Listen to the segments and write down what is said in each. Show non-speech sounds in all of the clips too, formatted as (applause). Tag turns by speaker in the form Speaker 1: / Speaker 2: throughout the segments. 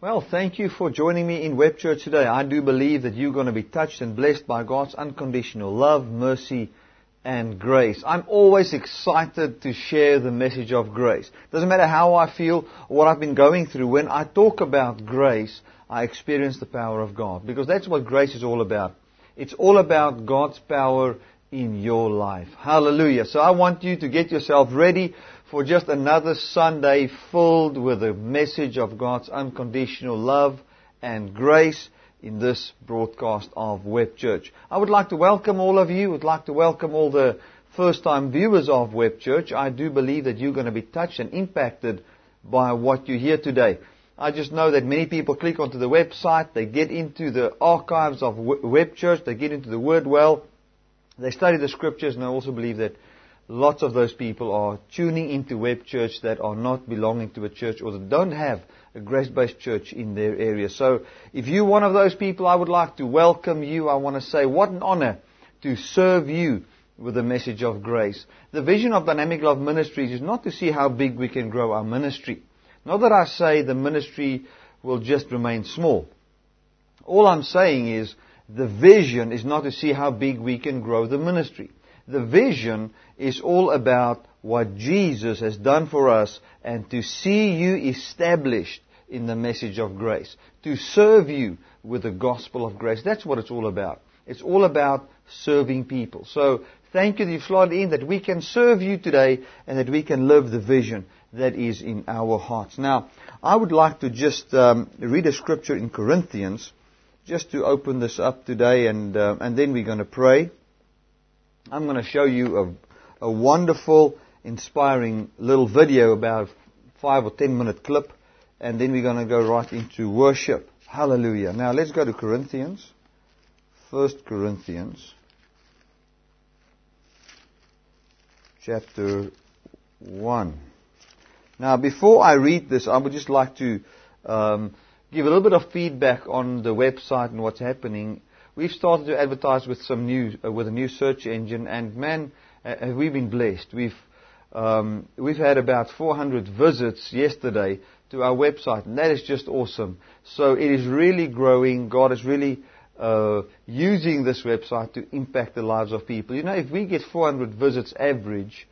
Speaker 1: Well, thank you for joining me in Web Church today. I do believe that you're going to be touched and blessed by God's unconditional love, mercy, and grace. I'm always excited to share the message of grace. Doesn't matter how I feel or what I've been going through. When I talk about grace, I experience the power of God because that's what grace is all about. It's all about God's power in your life. Hallelujah. So I want you to get yourself ready for just another Sunday filled with the message of God's unconditional love and grace in this broadcast of Web Church. I would like to welcome all of you. I would like to welcome all the first time viewers of Web Church. I do believe that you're going to be touched and impacted by what you hear today. I just know that many people click onto the website, they get into the archives of Web Church, they get into the Word well, they study the scriptures, and I also believe that lots of those people are tuning into web church that are not belonging to a church or that don't have a grace-based church in their area. So if you're one of those people, I would like to welcome you. I want to say what an honor to serve you with the message of grace. The vision of Dynamic Love Ministries is not to see how big we can grow our ministry. Not that I say the ministry will just remain small. All I'm saying is the vision is not to see how big we can grow the ministry. The vision is all about what Jesus has done for us and to see you established in the message of grace. To serve you with the gospel of grace. That's what it's all about. It's all about serving people. So thank you that you've slotted in that we can serve you today and that we can live the vision that is in our hearts. Now, I would like to just um, read a scripture in Corinthians just to open this up today and, uh, and then we're going to pray. I'm going to show you a, a wonderful, inspiring little video about a five or ten minute clip, and then we're going to go right into worship. Hallelujah. Now let's go to Corinthians. First Corinthians, chapter 1. Now, before I read this, I would just like to um, give a little bit of feedback on the website and what's happening we've started to advertise with some new, uh, with a new search engine, and man, uh, have we been blessed. We've, um, we've had about 400 visits yesterday to our website, and that is just awesome. So it is really growing. God is really uh, using this website to impact the lives of people. You know, if we get 400 visits average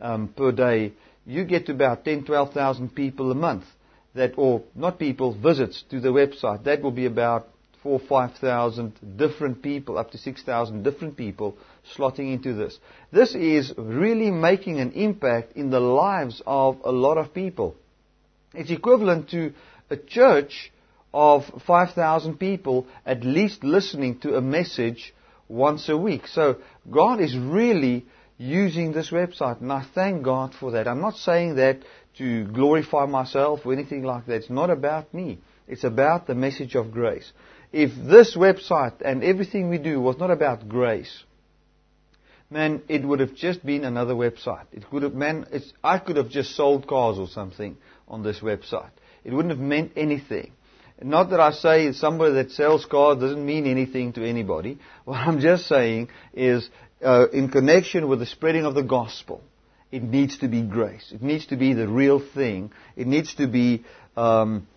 Speaker 1: um, per day, you get to about 10, 12,000 people a month that, or not people, visits to the website. That will be about four, five thousand different people, up to six thousand different people slotting into this. This is really making an impact in the lives of a lot of people. It's equivalent to a church of 5,000 people at least listening to a message once a week. So God is really using this website and I thank God for that. I'm not saying that to glorify myself or anything like that. It's not about me. It's about the message of grace if this website and everything we do was not about grace, man, it would have just been another website. It could have, man, I could have just sold cars or something on this website. It wouldn't have meant anything. Not that I say somebody that sells cars doesn't mean anything to anybody. (laughs) What I'm just saying is, uh, in connection with the spreading of the gospel, it needs to be grace. It needs to be the real thing. It needs to be um,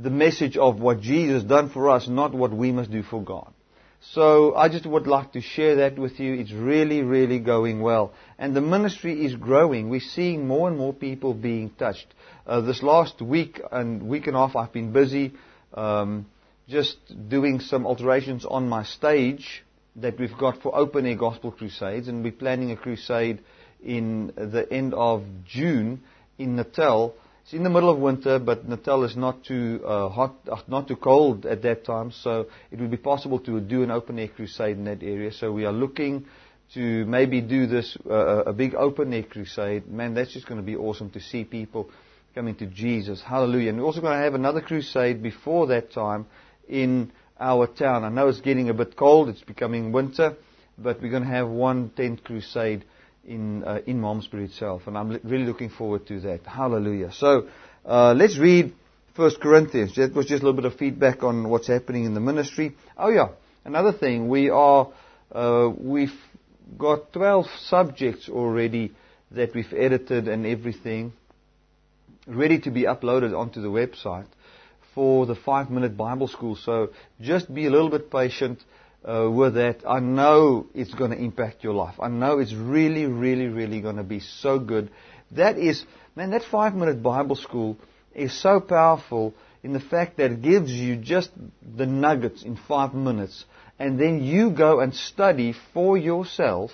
Speaker 1: the message of what Jesus done for us, not what we must do for God. So I just would like to share that with you. It's really, really going well. And the ministry is growing. We're seeing more and more people being touched. Uh, this last week and week and a half I've been busy um, just doing some alterations on my stage that we've got for open air gospel crusades. And we're planning a crusade in the end of June in Natal it's in the middle of winter, but Natal is not too uh, hot, uh, not too cold at that time, so it would be possible to do an open air crusade in that area. So we are looking to maybe do this uh, a big open air crusade. Man, that's just going to be awesome to see people coming to Jesus. Hallelujah! And we're also going to have another crusade before that time in our town. I know it's getting a bit cold; it's becoming winter, but we're going to have one tent crusade in, uh, in Malmesbury itself. And I'm really looking forward to that. Hallelujah. So, uh, let's read 1 Corinthians. That was just a little bit of feedback on what's happening in the ministry. Oh yeah, another thing. We are, uh, we've got 12 subjects already that we've edited and everything ready to be uploaded onto the website for the five minute Bible school. So just be a little bit patient uh, with that. I know it's going to impact your life. I know it's really, really, really going to be so good. That is, man, that five minute Bible school is so powerful in the fact that it gives you just the nuggets in five minutes and then you go and study for yourself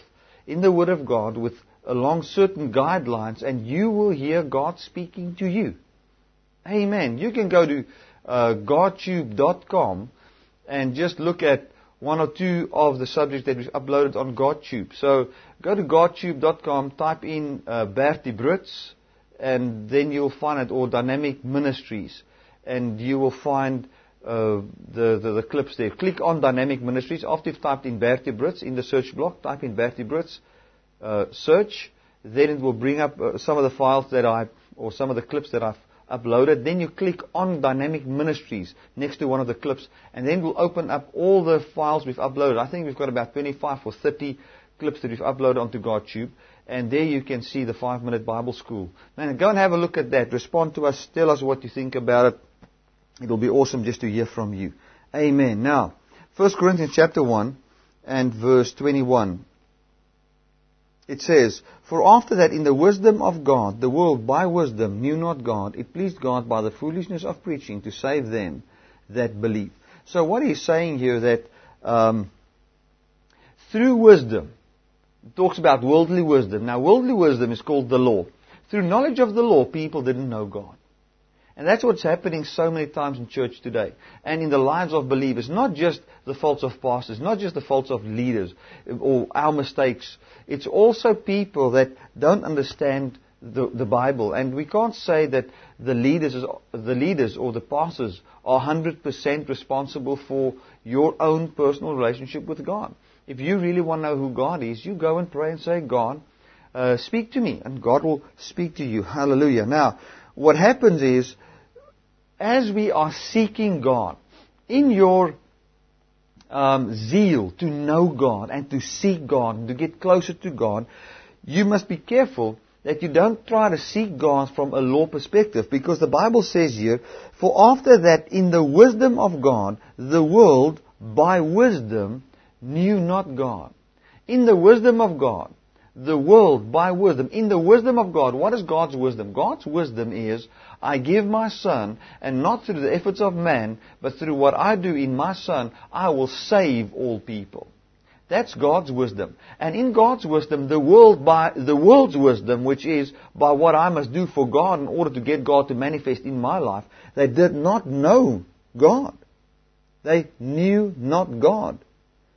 Speaker 1: in the Word of God with along certain guidelines and you will hear God speaking to you. Amen. You can go to uh, godtube.com and just look at one or two of the subjects that we've uploaded on GodTube. So go to godtube.com, type in uh, Bertie Brits, and then you'll find it, or Dynamic Ministries, and you will find uh, the, the, the, clips there. Click on Dynamic Ministries. After you've typed in Bertie Brits in the search block, type in Bertie Brits, uh, search, then it will bring up uh, some of the files that I, or some of the clips that I've uploaded. Then you click on Dynamic Ministries next to one of the clips, and then we'll open up all the files we've uploaded. I think we've got about 25 or 30 clips that we've uploaded onto GodTube, and there you can see the five minute Bible school. Man, go and have a look at that. Respond to us. Tell us what you think about it. It'll be awesome just to hear from you. Amen. Now, 1 Corinthians chapter 1 and verse 21. It says, For after that in the wisdom of God, the world by wisdom knew not God, it pleased God by the foolishness of preaching to save them that believe. So what he's saying here that um, through wisdom, talks about worldly wisdom. Now worldly wisdom is called the law. Through knowledge of the law, people didn't know God. And that's what's happening so many times in church today and in the lives of believers. Not just the faults of pastors, not just the faults of leaders or our mistakes. It's also people that don't understand the, the Bible. And we can't say that the leaders, the leaders or the pastors are 100% responsible for your own personal relationship with God. If you really want to know who God is, you go and pray and say, God, uh, speak to me. And God will speak to you. Hallelujah. Now, what happens is, as we are seeking God, in your um, zeal to know God and to seek God and to get closer to God, you must be careful that you don't try to seek God from a law perspective because the Bible says here, for after that in the wisdom of God, the world by wisdom knew not God. In the wisdom of God, the world by wisdom. In the wisdom of God, what is God's wisdom? God's wisdom is, I give my son, and not through the efforts of man, but through what I do in my son, I will save all people. That's God's wisdom. And in God's wisdom, the world by the world's wisdom, which is by what I must do for God in order to get God to manifest in my life, they did not know God. They knew not God.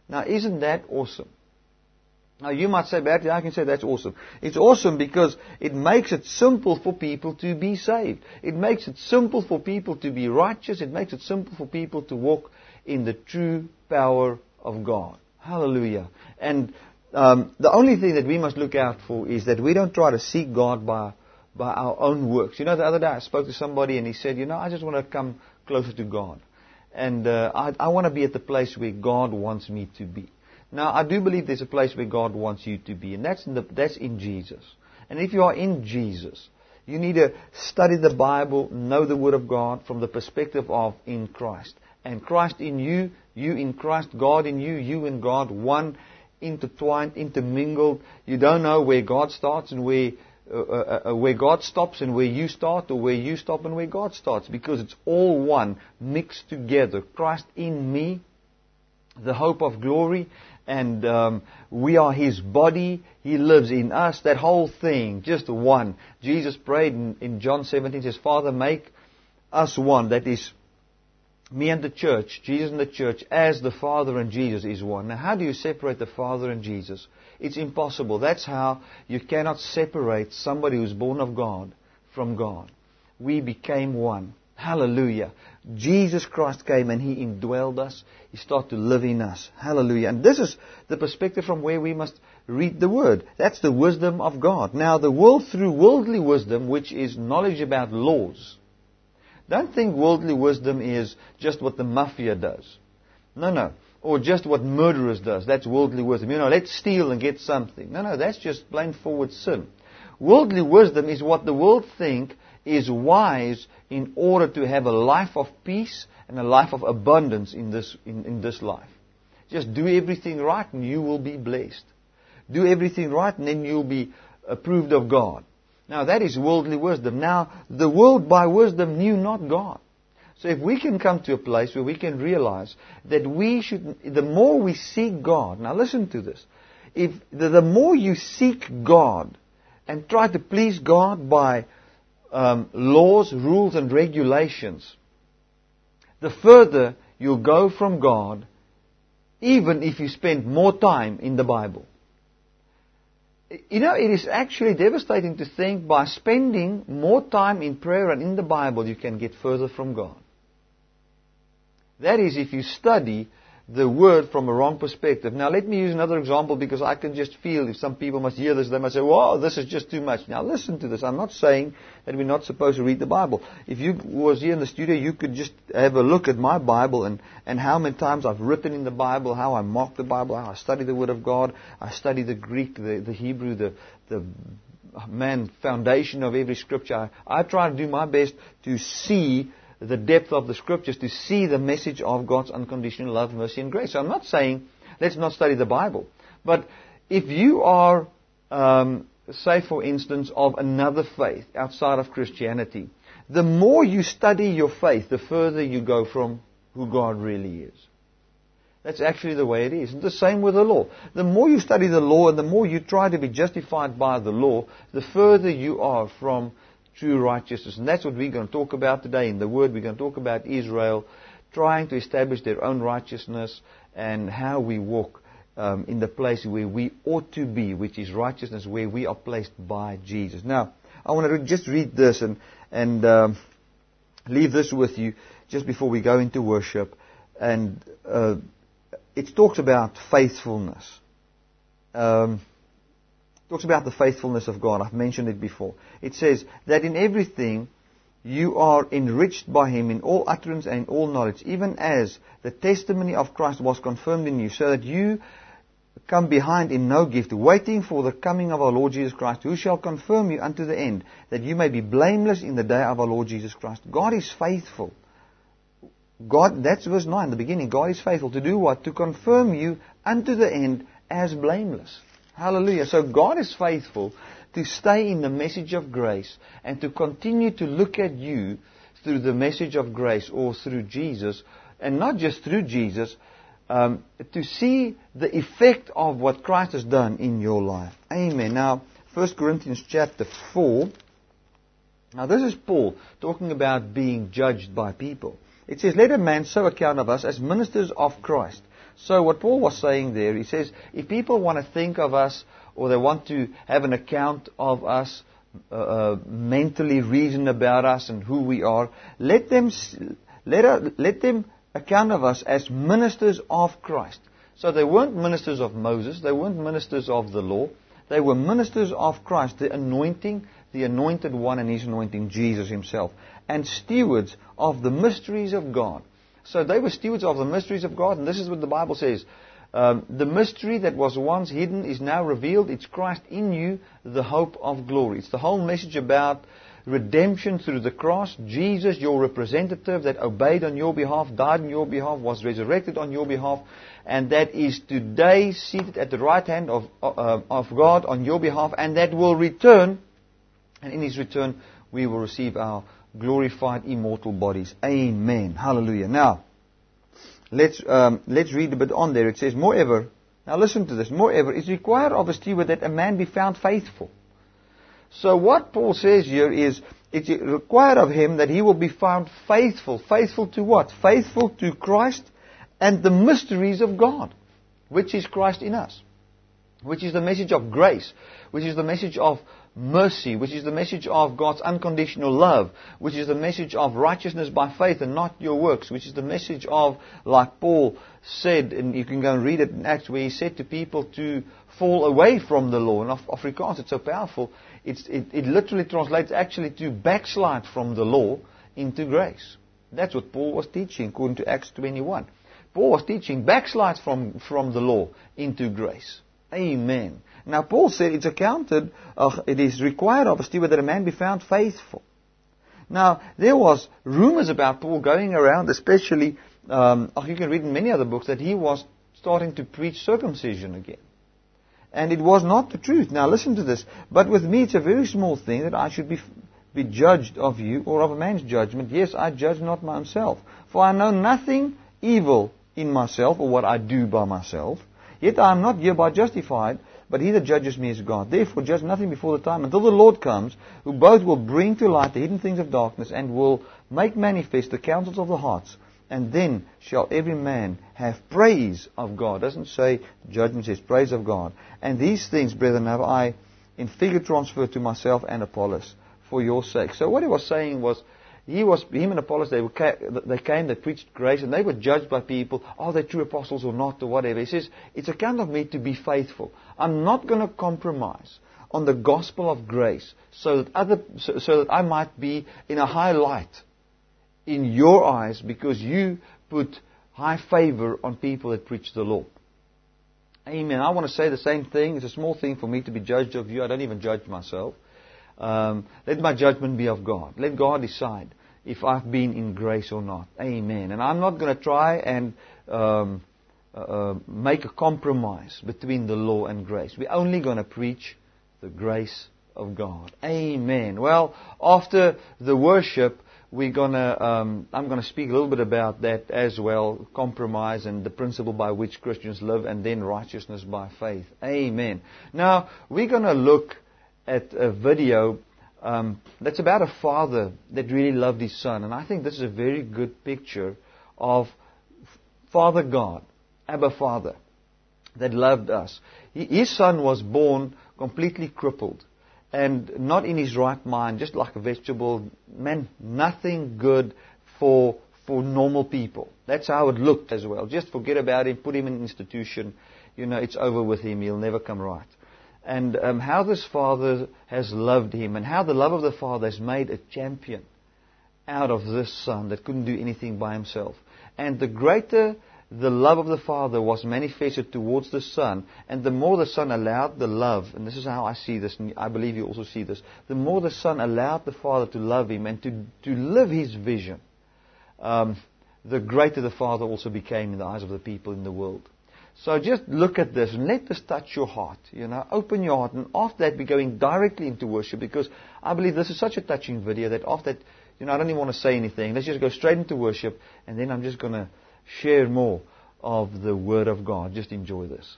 Speaker 1: Now isn't that awesome? Now you might say, Bertie, I can say that's awesome. It's awesome because it makes it simple for people to be saved. It makes it simple for people to be righteous. It makes it simple for people to walk in the true power of God. Hallelujah. And um, the only thing that we must look out for is that we don't try to seek God by by our own works. You know, the other day I spoke to somebody and he said, you know, I just want to come closer to God. And uh, I, I want to be at the place where God wants me to be. Now, I do believe there's a place where God wants you to be, and that's in, the, that's in Jesus. And if you are in Jesus, you need to study the Bible, know the Word of God from the perspective of in Christ. And Christ in you, you in Christ, God in you, you in God, one intertwined, intermingled. You don't know where God starts and where uh, uh, uh, where God stops and where you start, or where you stop and where God starts, because it's all one, mixed together. Christ in me, the hope of glory, and um, we are His body. He lives in us. That whole thing, just one. Jesus prayed in, in John 17, says, Father, make us one. That is me and the church, Jesus and the church, as the Father and Jesus is one. Now, how do you separate the Father and Jesus? It's impossible. That's how you cannot separate somebody who's born of God from God. We became one. Hallelujah. Jesus Christ came and He indwelled us. He started to live in us. Hallelujah. And this is the perspective from where we must read the Word. That's the wisdom of God. Now, the world through worldly wisdom, which is knowledge about laws. Don't think worldly wisdom is just what the mafia does. No, no. Or just what murderers does. That's worldly wisdom. You know, let's steal and get something. No, no, that's just plain forward sin. Worldly wisdom is what the world think is wise in order to have a life of peace and a life of abundance in this, in, in this life. Just do everything right and you will be blessed. Do everything right and then you'll be approved of God. Now that is worldly wisdom. Now the world by wisdom knew not God. So if we can come to a place where we can realize that we should, the more we seek God, now listen to this, if the, the more you seek God and try to please God by um, laws, rules, and regulations, the further you'll go from God, even if you spend more time in the Bible. You know, it is actually devastating to think by spending more time in prayer and in the Bible, you can get further from God. That is, if you study the word from a wrong perspective. Now, let me use another example because I can just feel if some people must hear this, they must say, "Well, this is just too much." Now, listen to this. I'm not saying that we're not supposed to read the Bible. If you was here in the studio, you could just have a look at my Bible and, and how many times I've written in the Bible, how I mock the Bible, how I study the Word of God, I study the Greek, the, the Hebrew, the, the man foundation of every scripture. I, I try to do my best to see the depth of the scriptures to see the message of God's unconditional love, mercy, and grace. So I'm not saying let's not study the Bible. But if you are, um, say for instance, of another faith outside of Christianity, the more you study your faith, the further you go from who God really is. That's actually the way it is. It's the same with the law. The more you study the law and the more you try to be justified by the law, the further you are from true righteousness. And that's what we're going to talk about today in the Word. We're going to talk about Israel trying to establish their own righteousness and how we walk um, in the place where we ought to be, which is righteousness, where we are placed by Jesus. Now, I want to just read this and, and um, leave this with you just before we go into worship. And uh, it talks about faithfulness. Um, talks about the faithfulness of God. I've mentioned it before. It says that in everything you are enriched by Him in all utterance and all knowledge, even as the testimony of Christ was confirmed in you, so that you come behind in no gift, waiting for the coming of our Lord Jesus Christ, who shall confirm you unto the end, that you may be blameless in the day of our Lord Jesus Christ. God is faithful. God, that's verse 9, the beginning. God is faithful to do what? To confirm you unto the end as blameless. Hallelujah. So God is faithful to stay in the message of grace and to continue to look at you through the message of grace or through Jesus, and not just through Jesus, um, to see the effect of what Christ has done in your life. Amen. Now, 1 Corinthians chapter 4. Now, this is Paul talking about being judged by people. It says, Let a man so account of us as ministers of Christ so what Paul was saying there, he says, if people want to think of us or they want to have an account of us, uh, uh, mentally reason about us and who we are, let them, let, uh, let them account of us as ministers of Christ. So they weren't ministers of Moses, they weren't ministers of the law, they were ministers of Christ, the anointing, the anointed one and his anointing, Jesus himself, and stewards of the mysteries of God. So they were stewards of the mysteries of God, and this is what the Bible says. Um, the mystery that was once hidden is now revealed. It's Christ in you, the hope of glory. It's the whole message about redemption through the cross. Jesus, your representative that obeyed on your behalf, died on your behalf, was resurrected on your behalf, and that is today seated at the right hand of, uh, of God on your behalf, and that will return, and in his return we will receive our glorified immortal bodies. Amen. Hallelujah. Now, let's, um, let's read a bit on there. It says, Moreover, now listen to this. Moreover, it's required of a steward that a man be found faithful. So what Paul says here is, it's required of him that he will be found faithful. Faithful to what? Faithful to Christ and the mysteries of God, which is Christ in us, which is the message of grace, which is the message of mercy, which is the message of God's unconditional love, which is the message of righteousness by faith and not your works, which is the message of, like Paul said, and you can go and read it in Acts, where he said to people to fall away from the law. And of Afrikaans, it's so powerful. It's, it, it literally translates actually to backslide from the law into grace. That's what Paul was teaching, according to Acts 21. Paul was teaching backslide from, from the law into grace. Amen. Now Paul said it's accounted, uh, it is required of a steward that a man be found faithful. Now, there was rumors about Paul going around, especially, um, oh, you can read in many other books, that he was starting to preach circumcision again. And it was not the truth. Now listen to this. But with me, it's a very small thing that I should be, be judged of you or of a man's judgment. Yes, I judge not myself. For I know nothing evil in myself or what I do by myself. Yet I am not hereby justified, but he that judges me is God. Therefore judge nothing before the time until the Lord comes, who both will bring to light the hidden things of darkness and will make manifest the counsels of the hearts. And then shall every man have praise of God. Doesn't say judgment, says praise of God. And these things, brethren, have I in figure transferred to myself and Apollos for your sake. So what he was saying was, he was, him and Apollos, they, were, they came, they preached grace, and they were judged by people, are they true apostles or not, or whatever. He says, it's account of me to be faithful. I'm not going to compromise on the gospel of grace so that, other, so, so that I might be in a high light in your eyes because you put high favor on people that preach the law. Amen. I want to say the same thing. It's a small thing for me to be judged of you. I don't even judge myself. Um, let my judgment be of God. Let God decide if I've been in grace or not. Amen. And I'm not going to try and um, uh, uh, make a compromise between the law and grace. We're only going to preach the grace of God. Amen. Well, after the worship, we're gonna, um, I'm going to speak a little bit about that as well, compromise and the principle by which Christians live, and then righteousness by faith. Amen. Now, we're going to look at a video um, that's about a father that really loved his son, and I think this is a very good picture of Father God, Abba Father, that loved us. His son was born completely crippled and not in his right mind, just like a vegetable. Man, nothing good for for normal people. That's how it looked as well. Just forget about him, put him in an institution. You know, it's over with him. He'll never come right. And um, how this father has loved him, and how the love of the father has made a champion out of this son that couldn't do anything by himself. And the greater the love of the Father was manifested towards the Son, and the more the Son allowed the love, and this is how I see this, and I believe you also see this, the more the Son allowed the Father to love him and to, to live his vision, um, the greater the Father also became in the eyes of the people in the world. So just look at this and let this touch your heart. You know, open your heart, and after that, be going directly into worship because I believe this is such a touching video that after that, you know, I don't even want to say anything. Let's just go straight into worship, and then I'm just going to share more of the Word of God. Just enjoy this.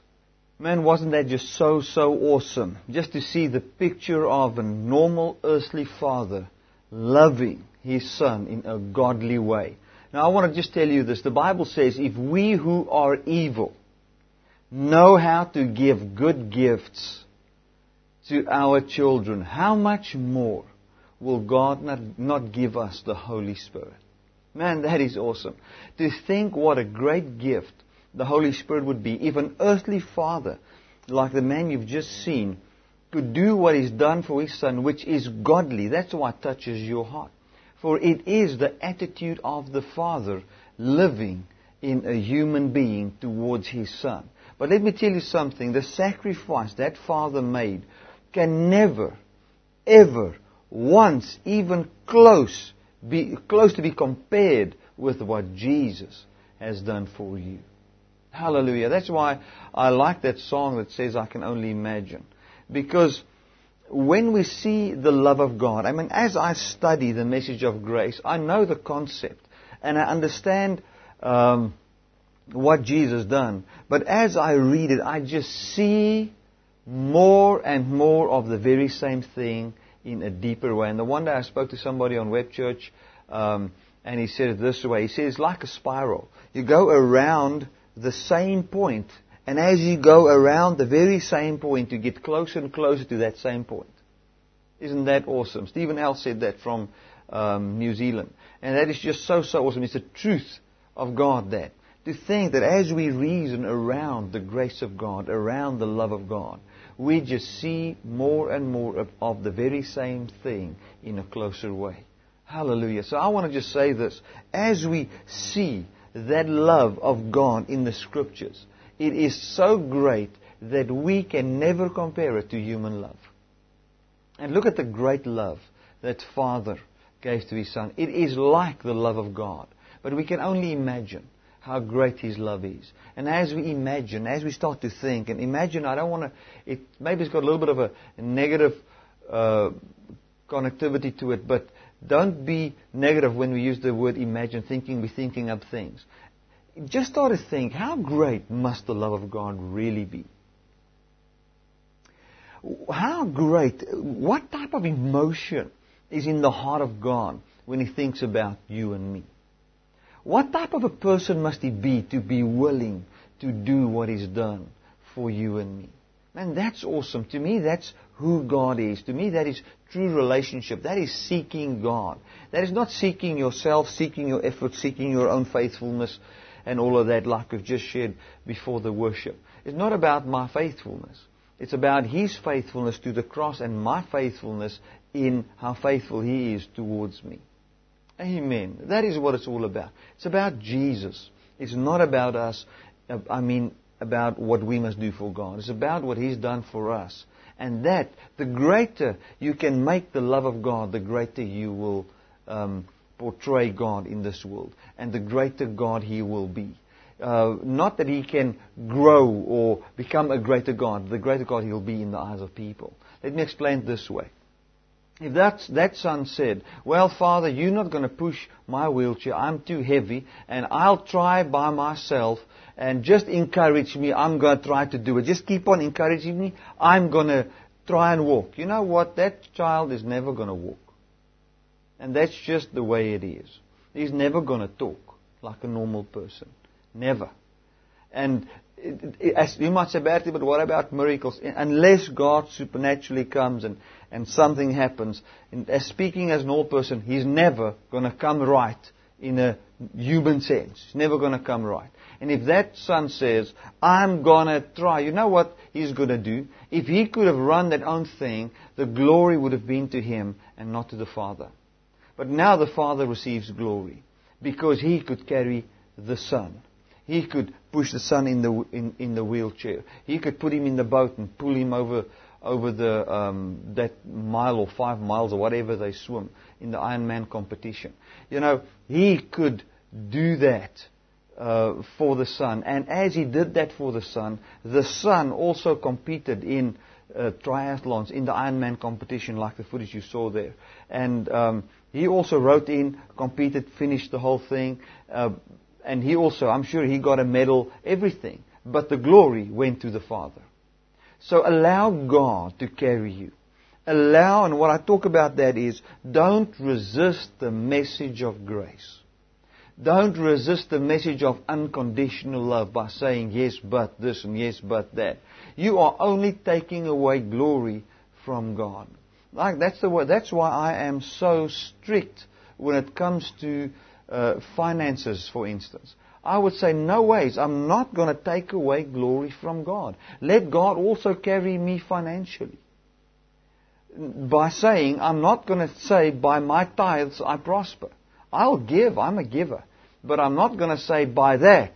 Speaker 1: Man, wasn't that just so, so awesome? Just to see the picture of a normal earthly father loving his son in a godly way. Now, I want to just tell you this. The Bible says, if we who are evil know how to give good gifts to our children, how much more will God not, not give us the Holy Spirit? Man, that is awesome. To think what a great gift the Holy Spirit would be if an earthly father, like the man you've just seen, could do what he's done for his son, which is godly. That's what touches your heart. For it is the attitude of the father living in a human being towards his son. But let me tell you something. The sacrifice that father made can never, ever, once, even close be close to be compared with what Jesus has done for you. Hallelujah. That's why I like that song that says, I can only imagine. Because when we see the love of God, I mean, as I study the message of grace, I know the concept and I understand um, what Jesus done. But as I read it, I just see more and more of the very same thing in a deeper way. And the one day I spoke to somebody on Web Church, um, and he said it this way. He says, like a spiral. You go around the same point, and as you go around the very same point, you get closer and closer to that same point. Isn't that awesome? Stephen L. said that from um, New Zealand. And that is just so, so awesome. It's the truth of God that. To think that as we reason around the grace of God, around the love of God, we just see more and more of, of the very same thing in a closer way. Hallelujah. So I want to just say this. As we see that love of God in the scriptures, it is so great that we can never compare it to human love. And look at the great love that Father gave to his son. It is like the love of God. But we can only imagine how great his love is. And as we imagine, as we start to think, and imagine, I don't want to, it, maybe it's got a little bit of a negative uh, connectivity to it, but don't be negative when we use the word imagine, thinking we're thinking up things. Just start to think, how great must the love of God really be? How great, what type of emotion is in the heart of God when He thinks about you and me? What type of a person must he be to be willing to do what is done for you and me? And that's awesome. To me, that's who God is. To me, that is true relationship. That is seeking God. That is not seeking yourself, seeking your effort, seeking your own faithfulness and all of that like we've just shared before the worship. It's not about my faithfulness. It's about His faithfulness to the cross and my faithfulness in how faithful He is towards me. Amen. That is what it's all about. It's about Jesus. It's not about us. I mean, about what we must do for God. It's about what He's done for us. And that, the greater you can make the love of God, the greater you will um, portray God in this world. And the greater God He will be. Uh, not that He can grow or become a greater God. The greater God He'll be in the eyes of people. Let me explain it this way. If that, that son said, Well, Father, you're not going to push my wheelchair, I'm too heavy, and I'll try by myself, and just encourage me, I'm going to try to do it. Just keep on encouraging me, I'm going to try and walk. You know what? That child is never going to walk. And that's just the way it is. He's never going to talk like a normal person. Never. And as you might say, Bertie, but what about miracles? Unless God supernaturally comes and, and something happens, as speaking as an old person, he's never going to come right in a human sense. He's never going to come right. And if that son says, I'm going to try, you know what he's going to do? If he could have run that own thing, the glory would have been to him and not to the Father. But now the Father receives glory because he could carry the Son. He could push the son in the, in, in the wheelchair. He could put him in the boat and pull him over, over the, um, that mile or five miles or whatever they swim in the Ironman competition. You know, he could do that uh, for the son. And as he did that for the son, the son also competed in uh, triathlons in the Ironman competition, like the footage you saw there. And um, he also wrote in, competed, finished the whole thing. Uh, and he also, I'm sure he got a medal, everything. But the glory went to the Father. So allow God to carry you. Allow, and what I talk about that is, don't resist the message of grace. Don't resist the message of unconditional love by saying yes, but this and yes, but that. You are only taking away glory from God. Like that's the way, that's why I am so strict when it comes to uh, finances, for instance. I would say, no ways. I'm not going to take away glory from God. Let God also carry me financially. By saying, I'm not going to say, by my tithes I prosper. I'll give. I'm a giver. But I'm not going to say, by that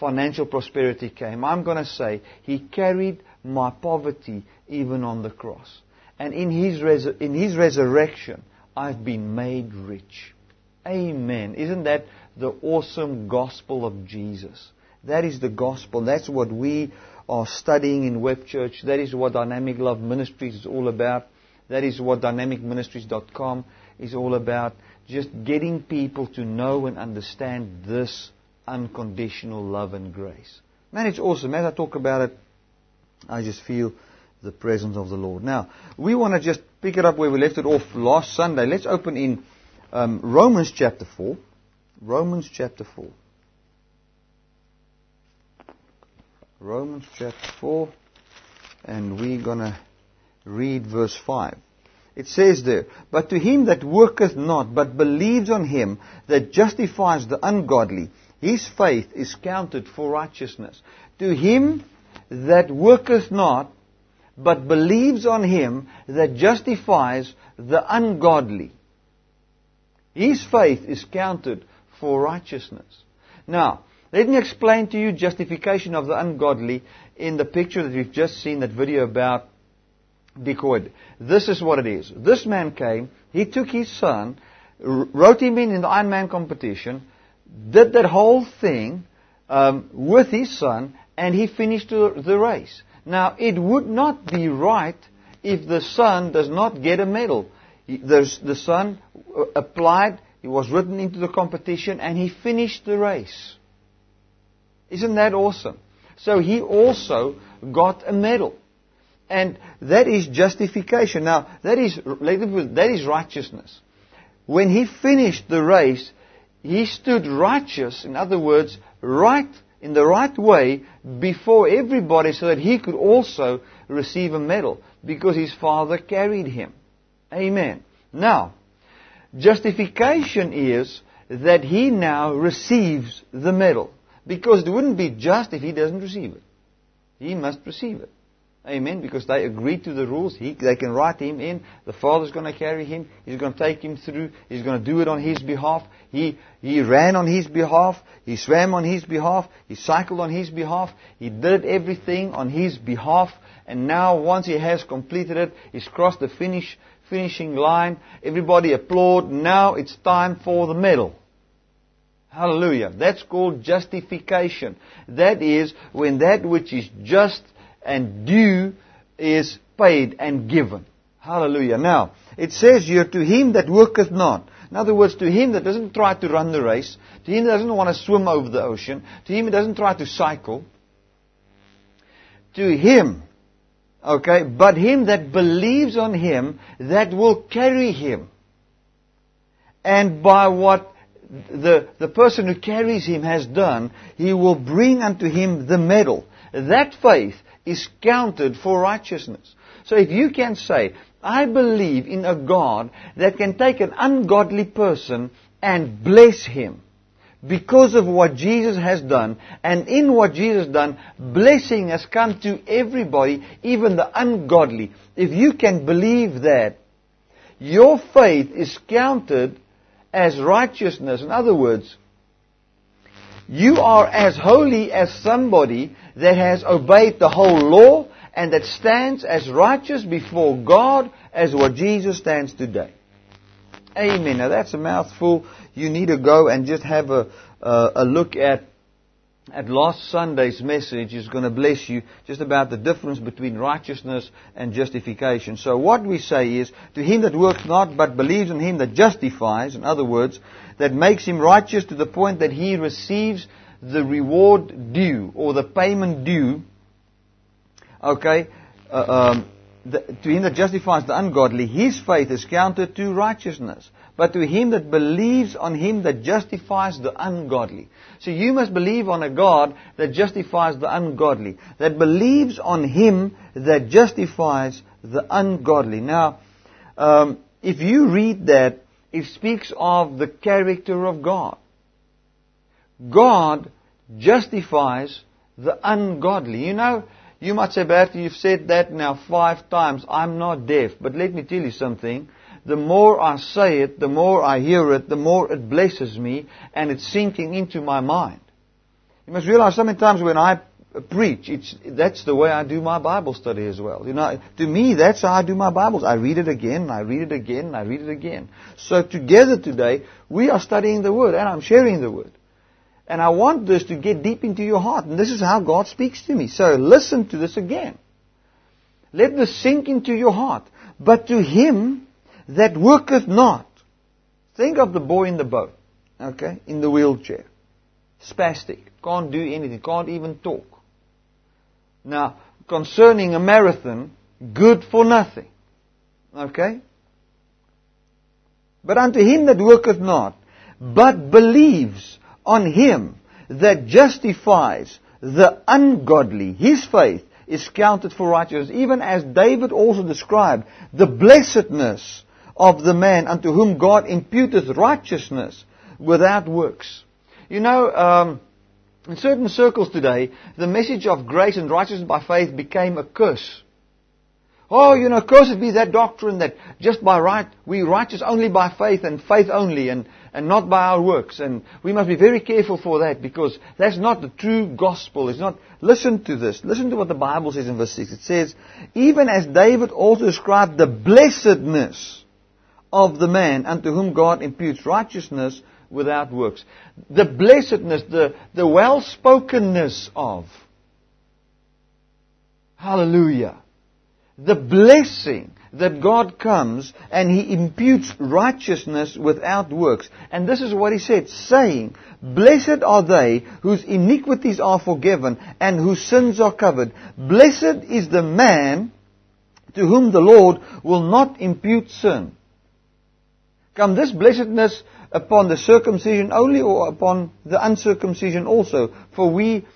Speaker 1: financial prosperity came. I'm going to say, He carried my poverty even on the cross. And in His, res- in his resurrection, I've been made rich. Amen. Isn't that the awesome gospel of Jesus? That is the gospel. That's what we are studying in Web Church. That is what Dynamic Love Ministries is all about. That is what dynamicministries.com is all about. Just getting people to know and understand this unconditional love and grace. Man, it's awesome. As I talk about it, I just feel the presence of the Lord. Now, we want to just pick it up where we left it off last Sunday. Let's open in um, Romans chapter 4. Romans chapter 4. Romans chapter 4. And we're going to read verse 5. It says there, But to him that worketh not, but believes on him that justifies the ungodly, his faith is counted for righteousness. To him that worketh not, but believes on him that justifies the ungodly, his faith is counted for righteousness. Now, let me explain to you justification of the ungodly in the picture that we've just seen, that video about Dick Hoyt. This is what it is. This man came, he took his son, wrote him in in the Ironman competition, did that whole thing um, with his son, and he finished the, the race. Now, it would not be right if the son does not get a medal. The, the son uh, applied, he was written into the competition, and he finished the race. Isn't that awesome? So he also got a medal. And that is justification. Now, that is, that is righteousness. When he finished the race, he stood righteous, in other words, right in the right way before everybody so that he could also receive a medal because his father carried him. Amen. Now, justification is that he now receives the medal because it wouldn't be just if he doesn't receive it. He must receive it. Amen. Because they agreed to the rules. He, they can write him in. The Father's going to carry him. He's going to take him through. He's going to do it on his behalf. He, he ran on his behalf. He swam on his behalf. He cycled on his behalf. He did everything on his behalf. And now, once he has completed it, he's crossed the finish, finishing line. Everybody applaud. Now it's time for the medal. Hallelujah. That's called justification. That is when that which is just and due is paid and given. Hallelujah. Now, it says here, to him that worketh not. In other words, to him that doesn't try to run the race, to him that doesn't want to swim over the ocean, to him that doesn't try to cycle, to him, okay, but him that believes on him that will carry him. And by what the, the person who carries him has done, he will bring unto him the medal. That faith is counted for righteousness. So if you can say, I believe in a God that can take an ungodly person and bless him because of what Jesus has done, and in what Jesus has done, blessing has come to everybody, even the ungodly. If you can believe that, your faith is counted as righteousness. In other words, you are as holy as somebody that has obeyed the whole law and that stands as righteous before God as what Jesus stands today. Amen. Now that's a mouthful. You need to go and just have a, a, a look at at last Sunday's message is going to bless you just about the difference between righteousness and justification. So what we say is, to him that works not but believes in him that justifies, in other words, that makes him righteous to the point that he receives the reward due or the payment due, okay, uh, um, the, to him that justifies the ungodly, his faith is counted to righteousness. But to him that believes on him that justifies the ungodly. So you must believe on a God that justifies the ungodly. That believes on him that justifies the ungodly. Now, um, if you read that, it speaks of the character of God. God justifies the ungodly. You know, you might say, Bertie, you've said that now five times. I'm not deaf. But let me tell you something. The more I say it, the more I hear it, the more it blesses me, and it's sinking into my mind. You must realize sometimes when I preach, it's, that's the way I do my Bible study as well. You know, to me, that's how I do my Bibles. I read it again, I read it again, I read it again. So together today, we are studying the Word, and I'm sharing the Word. And I want this to get deep into your heart. And this is how God speaks to me. So listen to this again. Let this sink into your heart. But to him that worketh not. Think of the boy in the boat. Okay? In the wheelchair. Spastic. Can't do anything. Can't even talk. Now, concerning a marathon, good for nothing. Okay? But unto him that worketh not, but believes on him that justifies the ungodly. His faith is counted for righteousness, even as David also described the blessedness of the man unto whom God imputeth righteousness without works. You know, um, in certain circles today, the message of grace and righteousness by faith became a curse. Oh, you know, cursed be that doctrine that just by right, we righteous only by faith and faith only and, and not by our works. And we must be very careful for that because that's not the true gospel. It's not, listen to this. Listen to what the Bible says in verse 6. It says, even as David also described the blessedness of the man unto whom God imputes righteousness without works. The blessedness, the, the well-spokenness of. Hallelujah. The blessing that God comes and He imputes righteousness without works. And this is what He said, saying, Blessed are they whose iniquities are forgiven and whose sins are covered. Blessed is the man to whom the Lord will not impute sin. Come this blessedness upon the circumcision only or upon the uncircumcision also? For we,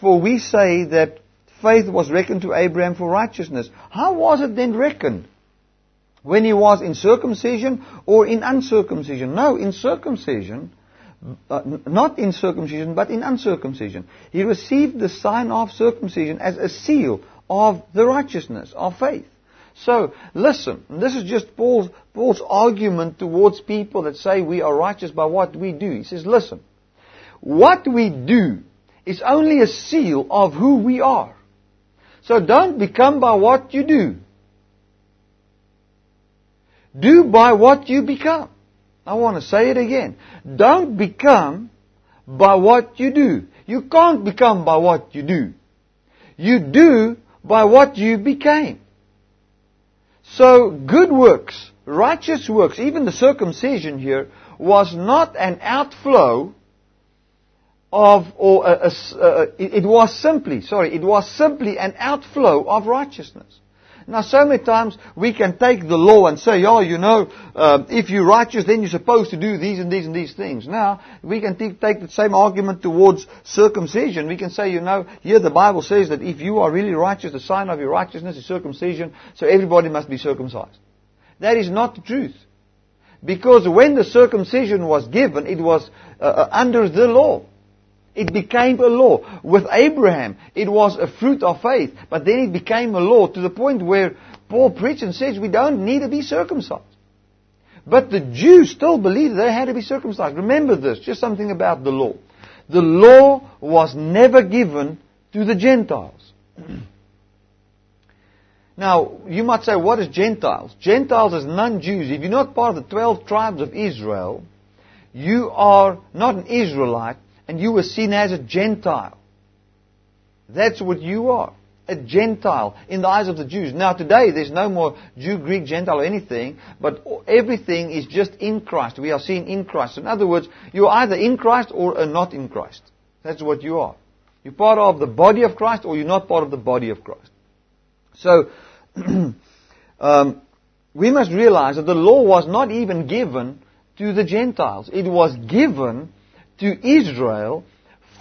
Speaker 1: for we say that faith was reckoned to Abraham for righteousness. How was it then reckoned? When he was in circumcision or in uncircumcision? No, in circumcision, not in circumcision, but in uncircumcision. He received the sign of circumcision as a seal of the righteousness of faith. So, listen, this is just Paul's, Paul's argument towards people that say we are righteous by what we do. He says, listen, what we do is only a seal of who we are. So don't become by what you do. Do by what you become. I want to say it again. Don't become by what you do. You can't become by what you do. You do by what you became. So good works, righteous works, even the circumcision here, was not an outflow of, or a, a, a, it was simply, sorry, it was simply an outflow of righteousness. Now, so many times we can take the law and say, oh, you know, uh, if you're righteous, then you're supposed to do these and these and these things. Now, we can t- take the same argument towards circumcision. We can say, you know, here the Bible says that if you are really righteous, the sign of your righteousness is circumcision, so everybody must be circumcised. That is not the truth. Because when the circumcision was given, it was uh, uh under the law. It became a law. With Abraham, it was a fruit of faith, but then it became a law to the point where Paul preached and says we don't need to be circumcised. But the Jews still believed they had to be circumcised. Remember this, just something about the law. The law was never given to the Gentiles. (clears throat) now, you might say, what is Gentiles? Gentiles is non-Jews. If you're not part of the 12 tribes of Israel, you are not an Israelite, and you were seen as a Gentile. That's what you are. A Gentile in the eyes of the Jews. Now today there's no more Jew, Greek, Gentile or anything, but everything is just in Christ. We are seen in Christ. In other words, you're either in Christ or are not in Christ. That's what you are. You're part of the body of Christ or you're not part of the body of Christ. So, (clears throat) um, we must realize that the law was not even given to the Gentiles. It was given to Israel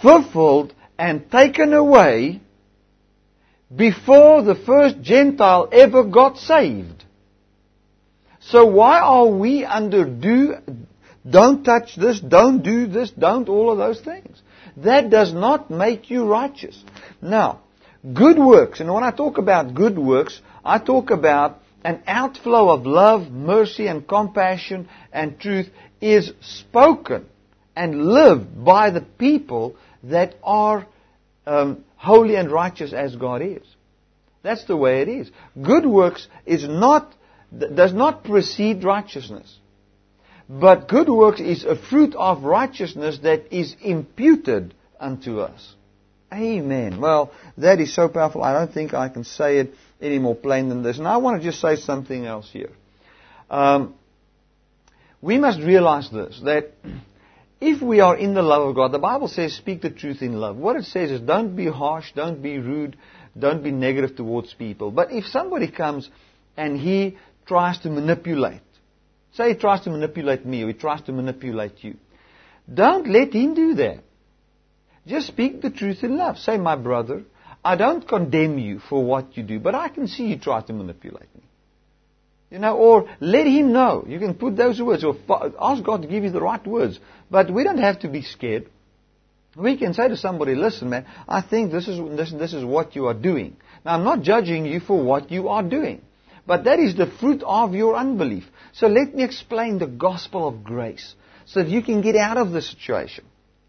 Speaker 1: fulfilled and taken away before the first Gentile ever got saved. So why are we under do, don't touch this, don't do this, don't all of those things? That does not make you righteous. Now, good works, and when I talk about good works, I talk about an outflow of love, mercy, and compassion and truth is spoken and live by the people that are um, holy and righteous as God is. That's the way it is. Good works is not, does not precede righteousness. But good works is a fruit of righteousness that is imputed unto us. Amen. Well, that is so powerful. I don't think I can say it any more plain than this. And I want to just say something else here. Um, we must realize this, that if we are in the love of God, the Bible says speak the truth in love. What it says is don't be harsh, don't be rude, don't be negative towards people. But if somebody comes and he tries to manipulate, say he tries to manipulate me or he tries to manipulate you, don't let him do that. Just speak the truth in love. Say, my brother, I don't condemn you for what you do, but I can see you try to manipulate me. You know, or let him know. You can put those words or ask God to give you the right words. But we don't have to be scared. We can say to somebody, listen man, I think this is, this, this is what you are doing. Now I'm not judging you for what you are doing. But that is the fruit of your unbelief. So let me explain the gospel of grace so that you can get out of the situation.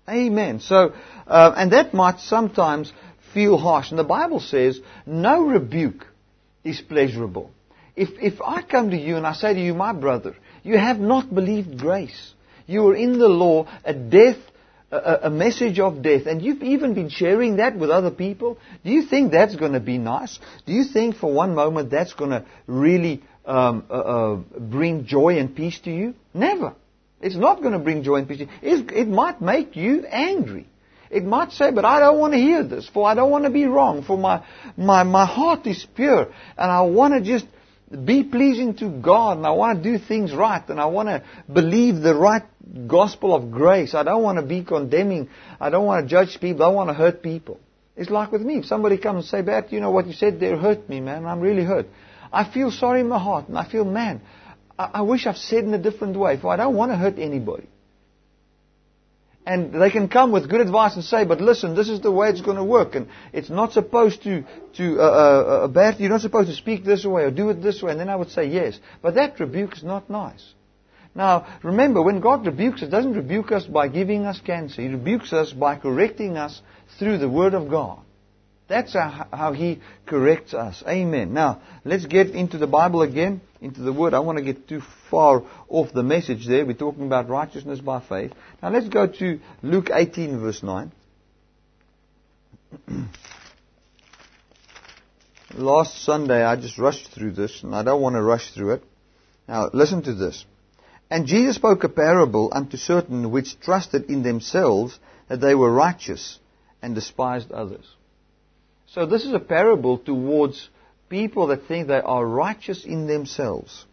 Speaker 1: Amen. So, uh, and that might sometimes feel harsh. And the Bible says, no rebuke is pleasurable. If, if I come to you and I say to you, my brother, You have not believed grace. You are in the law, a death, a, a, message of death, and you've even been sharing that with other people. Do you think that's going to be nice? Do you think for one moment that's going to really um, uh, uh, bring joy and peace to you? Never. It's not going to bring joy and peace. It, it might make you angry. It might say, but I don't want to hear this, for I don't want to be wrong, for my, my, my heart is pure, and I want to just be pleasing to God, and I want to do things right, and I want to believe the right gospel of grace. I don't want to be condemning. I don't want to judge people. I don't want to hurt people. It's like with me. If somebody comes and say, Bert, you know what you said there hurt me, man. I'm really hurt. I feel sorry in my heart, and I feel, man, I, I wish I've said in a different way, for I don't want to hurt anybody. And they can come with good advice and say, but listen, this is the way it's going to work. And it's not supposed to, to, uh, uh, uh, you're not supposed to speak this way or do it this way. And then I would say yes. But that rebuke is not nice. Now, remember, when God rebukes us, doesn't rebuke us by giving us cancer. He rebukes us by correcting us through the Word of God. That's how He corrects us. Amen. Now, let's get into the Bible again, into the Word. I want to get too far off the message there. We're talking about righteousness by faith. Now, let's go to Luke 18, verse 9. (clears throat) Last Sunday, I just rushed through this, and I don't want to rush through it. Now, listen to this. And Jesus spoke a parable unto certain which trusted in themselves that they were righteous and despised others. So this is a parable towards people that think they are righteous in themselves.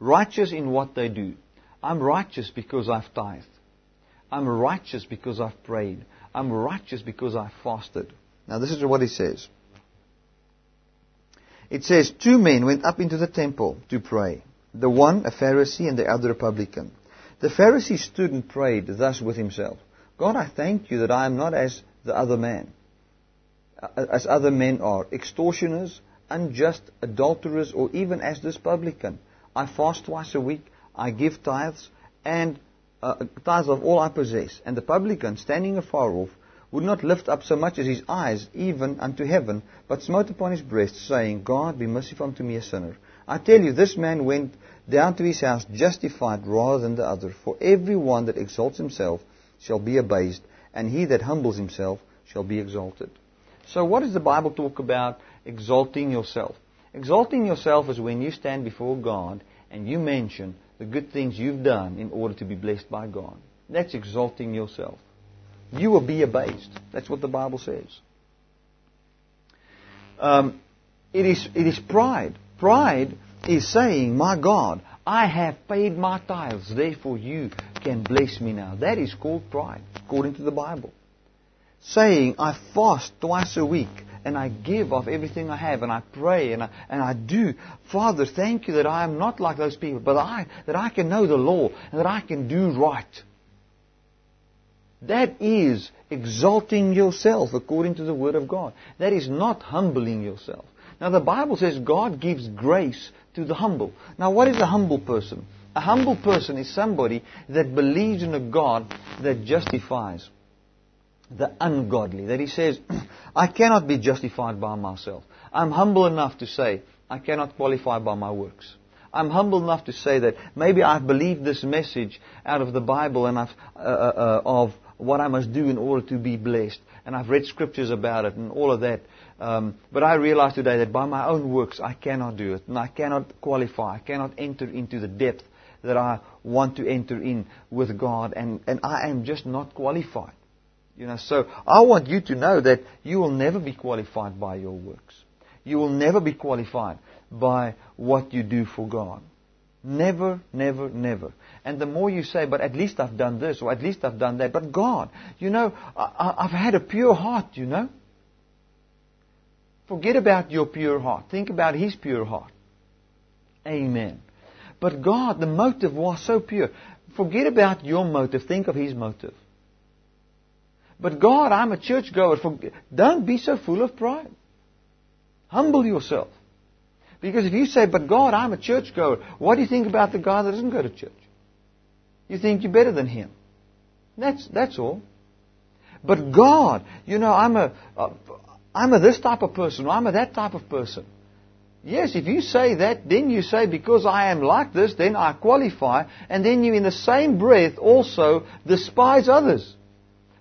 Speaker 1: Righteous in what they do. I'm righteous because I've tithed. I'm righteous because I've prayed. I'm righteous because I've fasted. Now this is what he says. It says, Two men went up into the temple to pray. The one a Pharisee and the other a publican. The Pharisee stood and prayed thus with himself. God, I thank you that I am not as the other man as other men are, extortioners, unjust, adulterers, or even as this publican. I fast twice a week, I give tithes, and uh, tithes of all I possess. And the publican, standing afar off, would not lift up so much as his eyes even unto heaven, but smote upon his breast, saying, God be merciful unto me a sinner. I tell you, this man went down to his house justified rather than the other. For every one that exalts himself shall be abased, and he that humbles himself shall be exalted. So, what does the Bible talk about exalting yourself? Exalting yourself is when you stand before God and you mention the good things you've done in order to be blessed by God. That's exalting yourself. You will be abased. That's what the Bible says. Um, it, is, it is pride. Pride is saying, My God, I have paid my tithes, therefore you can bless me now. That is called pride, according to the Bible saying, I fast twice a week and I give of everything I have and I pray and I, and I do. Father, thank you that I am not like those people, but I, that I can know the law and that I can do right. That is exalting yourself according to the Word of God. That is not humbling yourself. Now the Bible says God gives grace to the humble. Now what is a humble person? A humble person is somebody that believes in a God that justifies the ungodly. That he says, (clears throat) I cannot be justified by myself. I'm humble enough to say, I cannot qualify by my works. I'm humble enough to say that maybe I've believed this message out of the Bible and I've, uh, uh, uh, of what I must do in order to be blessed. And I've read scriptures about it and all of that. Um, but I realize today that by my own works I cannot do it. And I cannot qualify. I cannot enter into the depth that I want to enter in with God. And, and I am just not qualified. You know, so I want you to know that you will never be qualified by your works. You will never be qualified by what you do for God. Never, never, never. And the more you say, but at least I've done this, or at least I've done that, but God, you know, I, have had a pure heart, you know. Forget about your pure heart. Think about His pure heart. Amen. But God, the motive was so pure. Forget about your motive. Think of His motive. But God, I'm a churchgoer. Don't be so full of pride. Humble yourself. Because if you say, but God, I'm a churchgoer, what do you think about the guy that doesn't go to church? You think you're better than him. That's, that's all. But God, you know, I'm a, uh, am a this type of person, or I'm a that type of person. Yes, if you say that, then you say, because I am like this, then I qualify, and then you in the same breath also despise others.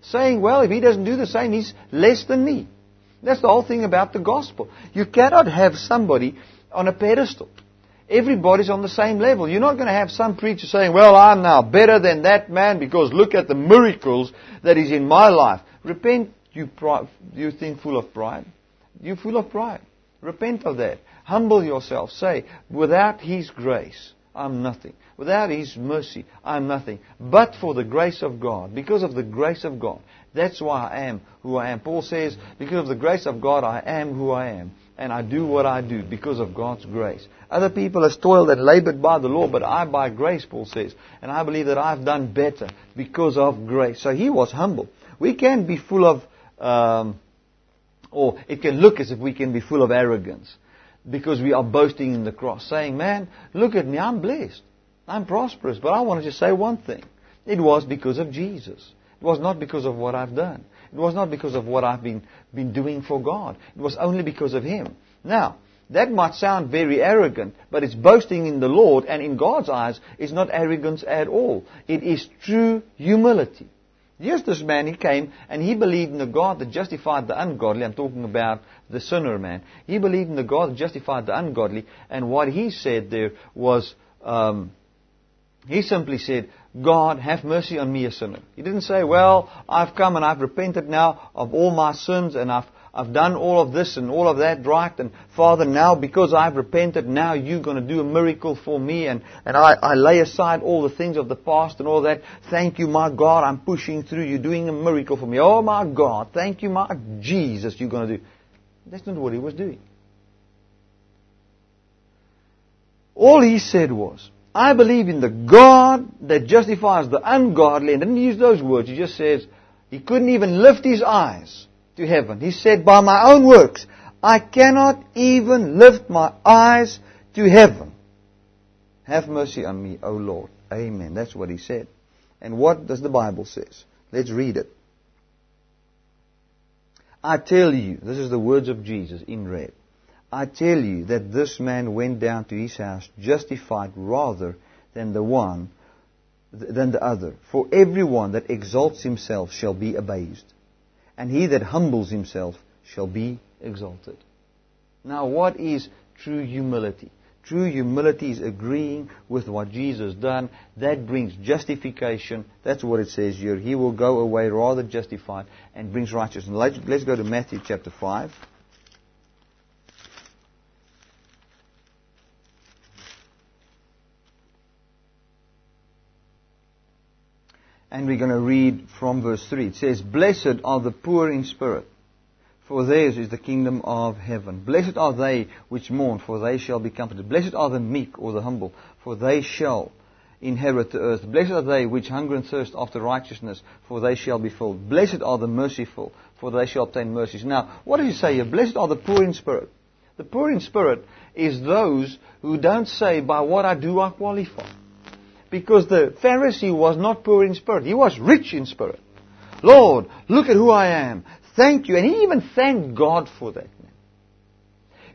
Speaker 1: Saying, well, if he doesn't do the same, he's less than me. That's the whole thing about the gospel. You cannot have somebody on a pedestal. Everybody's on the same level. You're not going to have some preacher saying, well, I'm now better than that man because look at the miracles that is in my life. Repent, you, pride, you think full of pride. You're full of pride. Repent of that. Humble yourself. Say, without His grace, I'm nothing. Without His mercy, I'm nothing. But for the grace of God, because of the grace of God, that's why I am who I am. Paul says, because of the grace of God, I am who I am. And I do what I do because of God's grace. Other people have toiled and labored by the law, but I by grace, Paul says. And I believe that I've done better because of grace. So he was humble. We can be full of, um, or it can look as if we can be full of arrogance because we are boasting in the cross, saying, Man, look at me, I'm blessed. I'm prosperous. But I want to just say one thing. It was because of Jesus. It was not because of what I've done. It was not because of what I've been, been doing for God. It was only because of Him. Now, that might sound very arrogant, but it's boasting in the Lord, and in God's eyes, it's not arrogance at all. It is true humility. Yes, this man, he came and he believed in the God that justified the ungodly. I'm talking about the sinner man. He believed in the God that justified the ungodly, and what he said there was, um, he simply said, God, have mercy on me, a sinner. He didn't say, well, I've come and I've repented now of all my sins and I've I've done all of this and all of that right, and Father, now because I've repented, now you're going to do a miracle for me, and, and I, I lay aside all the things of the past and all that. Thank you, my God, I'm pushing through. You're doing a miracle for me. Oh, my God, thank you, my Jesus, you're going to do. That's not what he was doing. All he said was, I believe in the God that justifies the ungodly, and didn't use those words. He just says, he couldn't even lift his eyes to heaven. He said, By my own works, I cannot even lift my eyes to heaven. Have mercy on me, O Lord. Amen. That's what he said. And what does the Bible says? Let's read it. I tell you, this is the words of Jesus in red. I tell you that this man went down to his house justified rather than the one than the other. For everyone that exalts himself shall be abased, and he that humbles himself shall be exalted. Now, what is true humility? True humility is agreeing with what Jesus done. That brings justification. That's what it says here. He will go away rather justified and brings righteousness. Let's, let's go to Matthew chapter 5. And we're going to read from verse 3. It says, Blessed are the poor in spirit, for theirs is the kingdom of heaven. Blessed are they which mourn, for they shall be comforted. Blessed are the meek or the humble, for they shall inherit the earth. Blessed are they which hunger and thirst after righteousness, for they shall be filled. Blessed are the merciful, for they shall obtain mercies. Now, what does he say here? Blessed are the poor in spirit. The poor in spirit is those who don't say, by what I do I qualify. Because the Pharisee was not poor in spirit. He was rich in spirit. Lord, look at who I am. Thank you. And he even thanked God for that.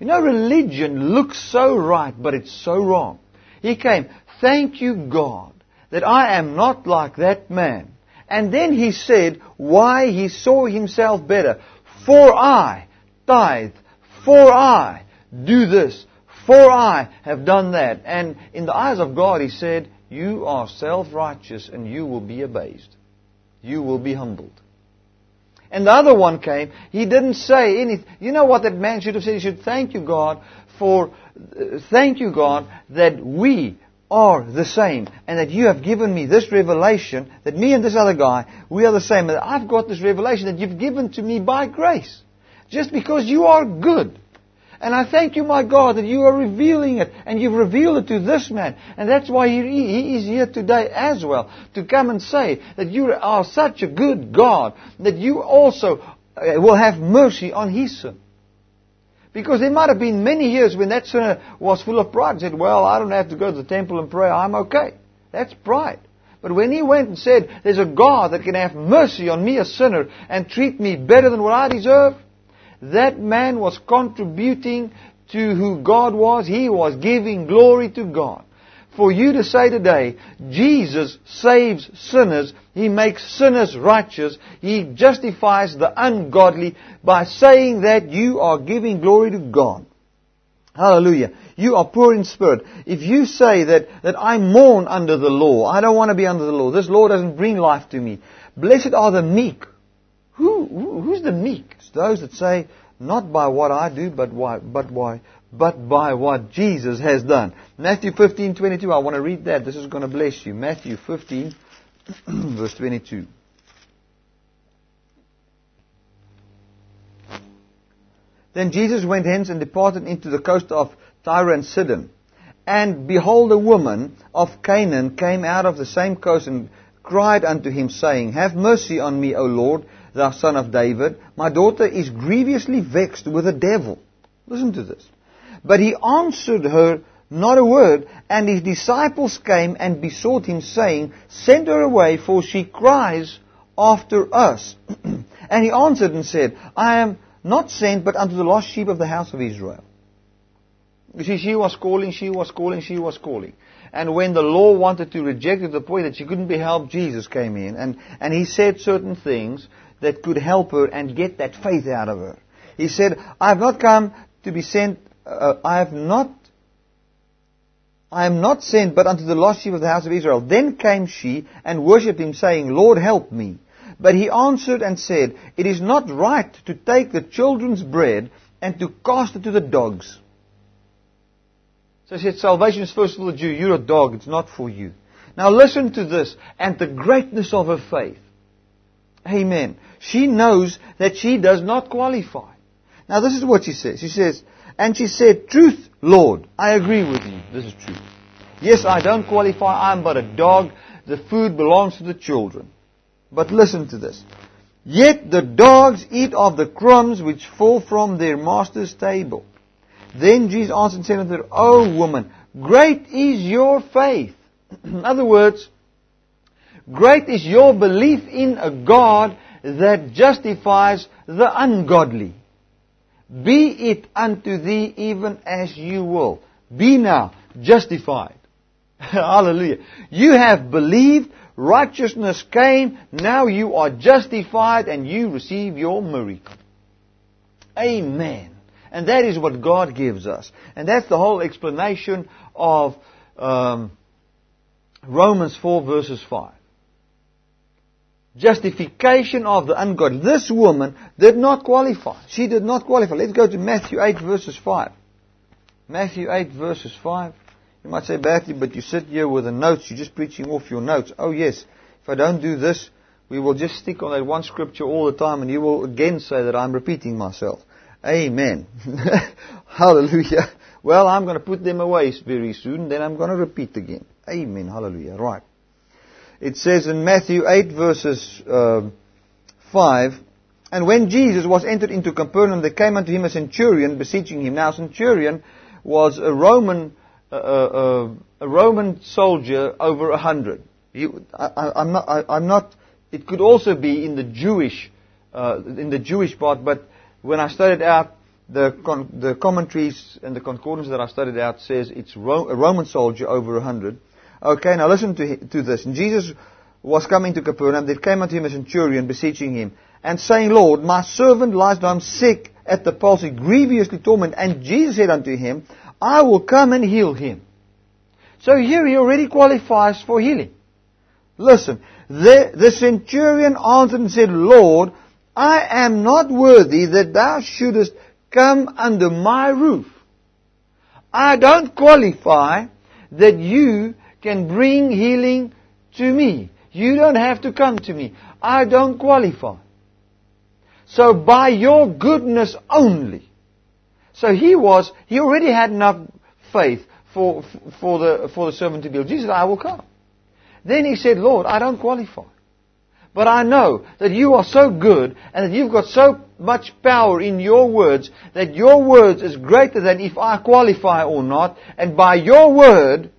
Speaker 1: You know, religion looks so right, but it's so wrong. He came, thank you, God, that I am not like that man. And then he said why he saw himself better. For I tithe, for I do this, for I have done that. And in the eyes of God, he said, you are self-righteous and you will be abased. You will be humbled. And the other one came, he didn't say anything. You know what that man should have said? He should thank you, God, for, uh, thank you, God, that we are the same and that you have given me this revelation that me and this other guy, we are the same. And that I've got this revelation that you've given to me by grace. Just because you are good. And I thank you, my God, that you are revealing it, and you've revealed it to this man. And that's why he, he is here today as well, to come and say that you are such a good God, that you also uh, will have mercy on his sin. Because there might have been many years when that sinner was full of pride and said, well, I don't have to go to the temple and pray, I'm okay. That's pride. But when he went and said, there's a God that can have mercy on me, a sinner, and treat me better than what I deserve, that man was contributing to who God was. He was giving glory to God. For you to say today, Jesus saves sinners, He makes sinners righteous, He justifies the ungodly by saying that you are giving glory to God. Hallelujah. You are poor in spirit. If you say that, that I mourn under the law, I don't want to be under the law, this law doesn't bring life to me. Blessed are the meek. Who, who's the meek? It's those that say, not by what I do, but why, but why, but by what Jesus has done. Matthew 15, 22. I want to read that. This is going to bless you. Matthew 15, (clears throat) verse 22. Then Jesus went hence and departed into the coast of Tyre and Sidon. And behold, a woman of Canaan came out of the same coast and cried unto him, saying, Have mercy on me, O Lord, thou son of David. My daughter is grievously vexed with a devil. Listen to this. But he answered her not a word, and his disciples came and besought him, saying, Send her away, for she cries after us. (clears throat) and he answered and said, I am not sent but unto the lost sheep of the house of Israel. You see, she was calling, she was calling, she was calling. And when the law wanted to reject her to the point that she couldn't be helped, Jesus came in and, and he said certain things that could help her and get that faith out of her. He said, I have not come to be sent, uh, I have not, I am not sent but unto the lost sheep of the house of Israel. Then came she and worshipped him saying, Lord help me. But he answered and said, It is not right to take the children's bread and to cast it to the dogs. So he said, salvation is first of all a Jew. You're a dog. It's not for you. Now listen to this and the greatness of her faith. Amen. She knows that she does not qualify. Now this is what she says. She says, and she said, truth, Lord, I agree with you. This is true. Yes, I don't qualify. I'm but a dog. The food belongs to the children. But listen to this. Yet the dogs eat of the crumbs which fall from their master's table. Then Jesus answered and said unto her, O woman, great is your faith. (clears throat) in other words, great is your belief in a God that justifies the ungodly. Be it unto thee even as you will. Be now justified. (laughs) Hallelujah. You have believed, righteousness came, now you are justified and you receive your miracle. Amen. And that is what God gives us. And that's the whole explanation of um, Romans 4 verses 5. Justification of the ungodly. This woman did not qualify. She did not qualify. Let's go to Matthew 8 verses 5. Matthew 8 verses 5. You might say, Matthew, but you sit here with the notes, you're just preaching off your notes. Oh yes, if I don't do this, we will just stick on that one scripture all the time and you will again say that I'm repeating myself. Amen. (laughs) Hallelujah. Well, I'm going to put them away very soon, then I'm going to repeat again. Amen. Hallelujah. Right. It says in Matthew 8 verses uh, 5, And when Jesus was entered into Capernaum, there came unto him a centurion beseeching him. Now, centurion was a Roman, uh, uh, a Roman soldier over a hundred. I, am not, I, am not, it could also be in the Jewish, uh, in the Jewish part, but when I studied out the, con- the commentaries and the concordance that I studied out says it's Ro- a Roman soldier over a hundred. Okay, now listen to, to this. And Jesus was coming to Capernaum. There came unto him a centurion beseeching him and saying, Lord, my servant lies down sick at the palsy, grievously tormented. And Jesus said unto him, I will come and heal him. So here he already qualifies for healing. Listen, the, the centurion answered and said, Lord, I am not worthy that thou shouldest come under my roof. I don't qualify that you can bring healing to me. You don't have to come to me. I don't qualify. So by your goodness only. So he was, he already had enough faith for, for the, for the servant to be healed. Jesus I will come. Then he said, Lord, I don't qualify. But I know that you are so good and that you've got so much power in your words that your words is greater than if I qualify or not. And by your word,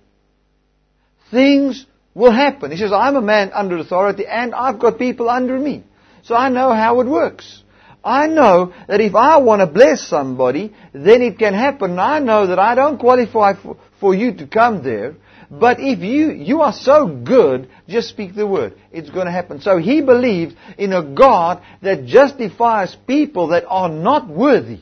Speaker 1: things will happen. He says, I'm a man under authority and I've got people under me. So I know how it works. I know that if I want to bless somebody, then it can happen. I know that I don't qualify for, for you to come there. But if you, you are so good, just speak the word. It's going to happen. So he believes in a God that justifies people that are not worthy.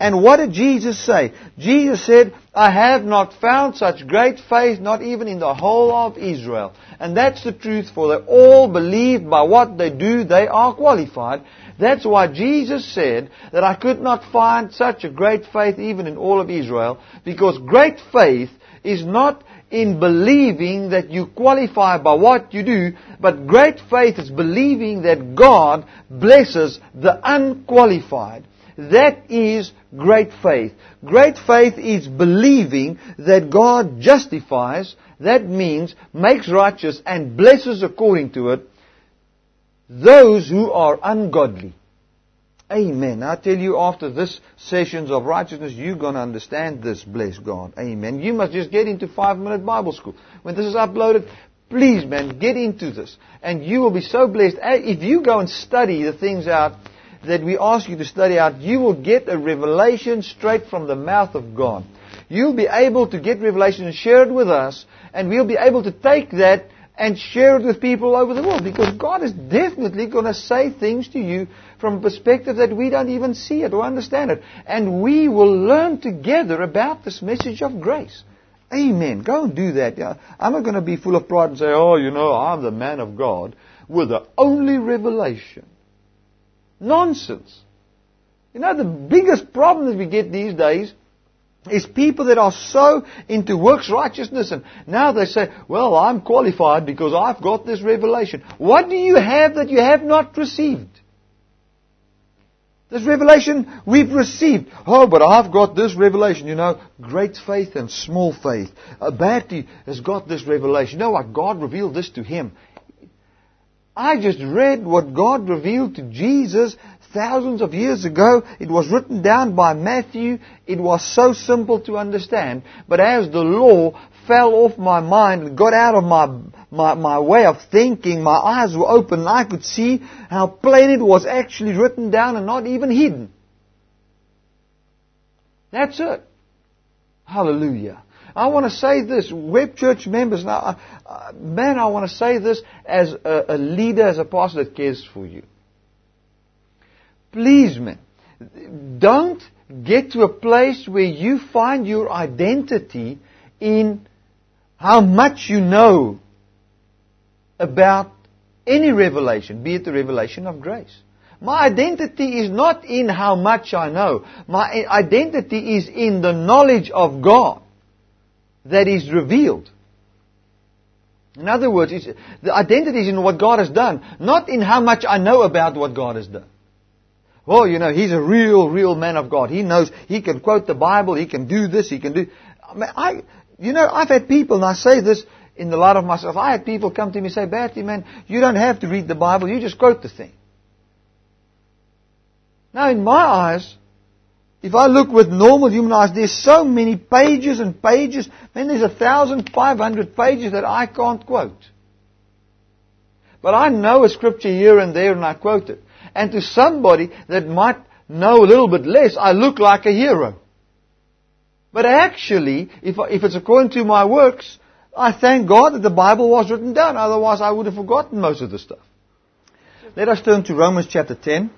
Speaker 1: And what did Jesus say? Jesus said, I have not found such great faith, not even in the whole of Israel. And that's the truth, for they all believe by what they do, they are qualified. That's why Jesus said that I could not find such a great faith even in all of Israel, because great faith is not in believing that you qualify by what you do, but great faith is believing that God blesses the unqualified. That is great faith. Great faith is believing that God justifies, that means makes righteous and blesses according to it, those who are ungodly. Amen. I tell you, after this sessions of righteousness, you're going to understand this, bless God. Amen. You must just get into five minute Bible school. When this is uploaded, please, man, get into this. And you will be so blessed. If you go and study the things out that we ask you to study out, you will get a revelation straight from the mouth of God. You'll be able to get revelation and share it with us, and we'll be able to take that and share it with people over the world because God is definitely going to say things to you from a perspective that we don't even see it or understand it. And we will learn together about this message of grace. Amen. Go and do that. I'm not going to be full of pride and say, oh, you know, I'm the man of God with the only revelation. Nonsense. You know, the biggest problem that we get these days is people that are so into works righteousness and now they say, well, I'm qualified because I've got this revelation. What do you have that you have not received? This revelation we've received. Oh, but I've got this revelation. You know, great faith and small faith. Uh, has got this revelation. You know what? God revealed this to him. I just read what God revealed to Jesus thousands of years ago. It was written down by Matthew. It was so simple to understand. But as the law fell off my mind and got out of my, my, my way of thinking, my eyes were open and I could see how plain it was actually written down and not even hidden. That's it. Hallelujah. I want to say this, Web Church members, now, uh, man, I want to say this as a, a leader, as a pastor that cares for you. Please, man, don't get to a place where you find your identity in how much you know about any revelation, be it the revelation of grace. My identity is not in how much I know. My identity is in the knowledge of God that is revealed. In other words, the identity is in what God has done, not in how much I know about what God has done. Well, you know, he's a real, real man of God. He knows, he can quote the Bible, he can do this, he can do... I, mean, I you know, I've had people, and I say this in the light of myself, I had people come to me and say, Bertie, man, you don't have to read the Bible, you just quote the thing. Now, in my eyes, if I look with normal human eyes, there's so many pages and pages. Man, there's a thousand five hundred pages that I can't quote. But I know a scripture here and there and I quote it. And to somebody that might know a little bit less, I look like a hero. But actually, if, if it's according to my works, I thank God that the Bible was written down. Otherwise, I would have forgotten most of the stuff. Let us turn to Romans chapter 10.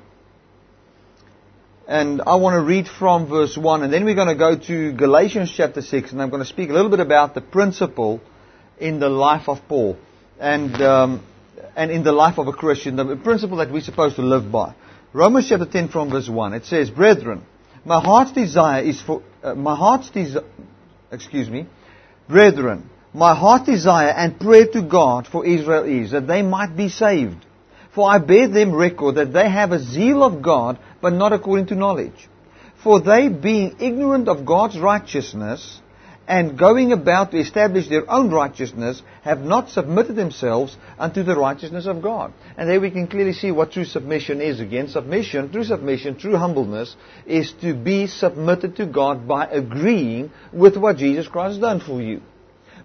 Speaker 1: And I want to read from verse 1, and then we're going to go to Galatians chapter 6, and I'm going to speak a little bit about the principle in the life of Paul and, um, and in the life of a Christian, the principle that we're supposed to live by. Romans chapter 10 from verse 1, it says, Brethren, my heart's desire is for, uh, my heart's desire, excuse me, brethren, my heart's desire and prayer to God for Israel is that they might be saved. For I bear them record that they have a zeal of God, but not according to knowledge. For they, being ignorant of God's righteousness, and going about to establish their own righteousness, have not submitted themselves unto the righteousness of God. And there we can clearly see what true submission is again. Submission, true submission, true humbleness, is to be submitted to God by agreeing with what Jesus Christ has done for you.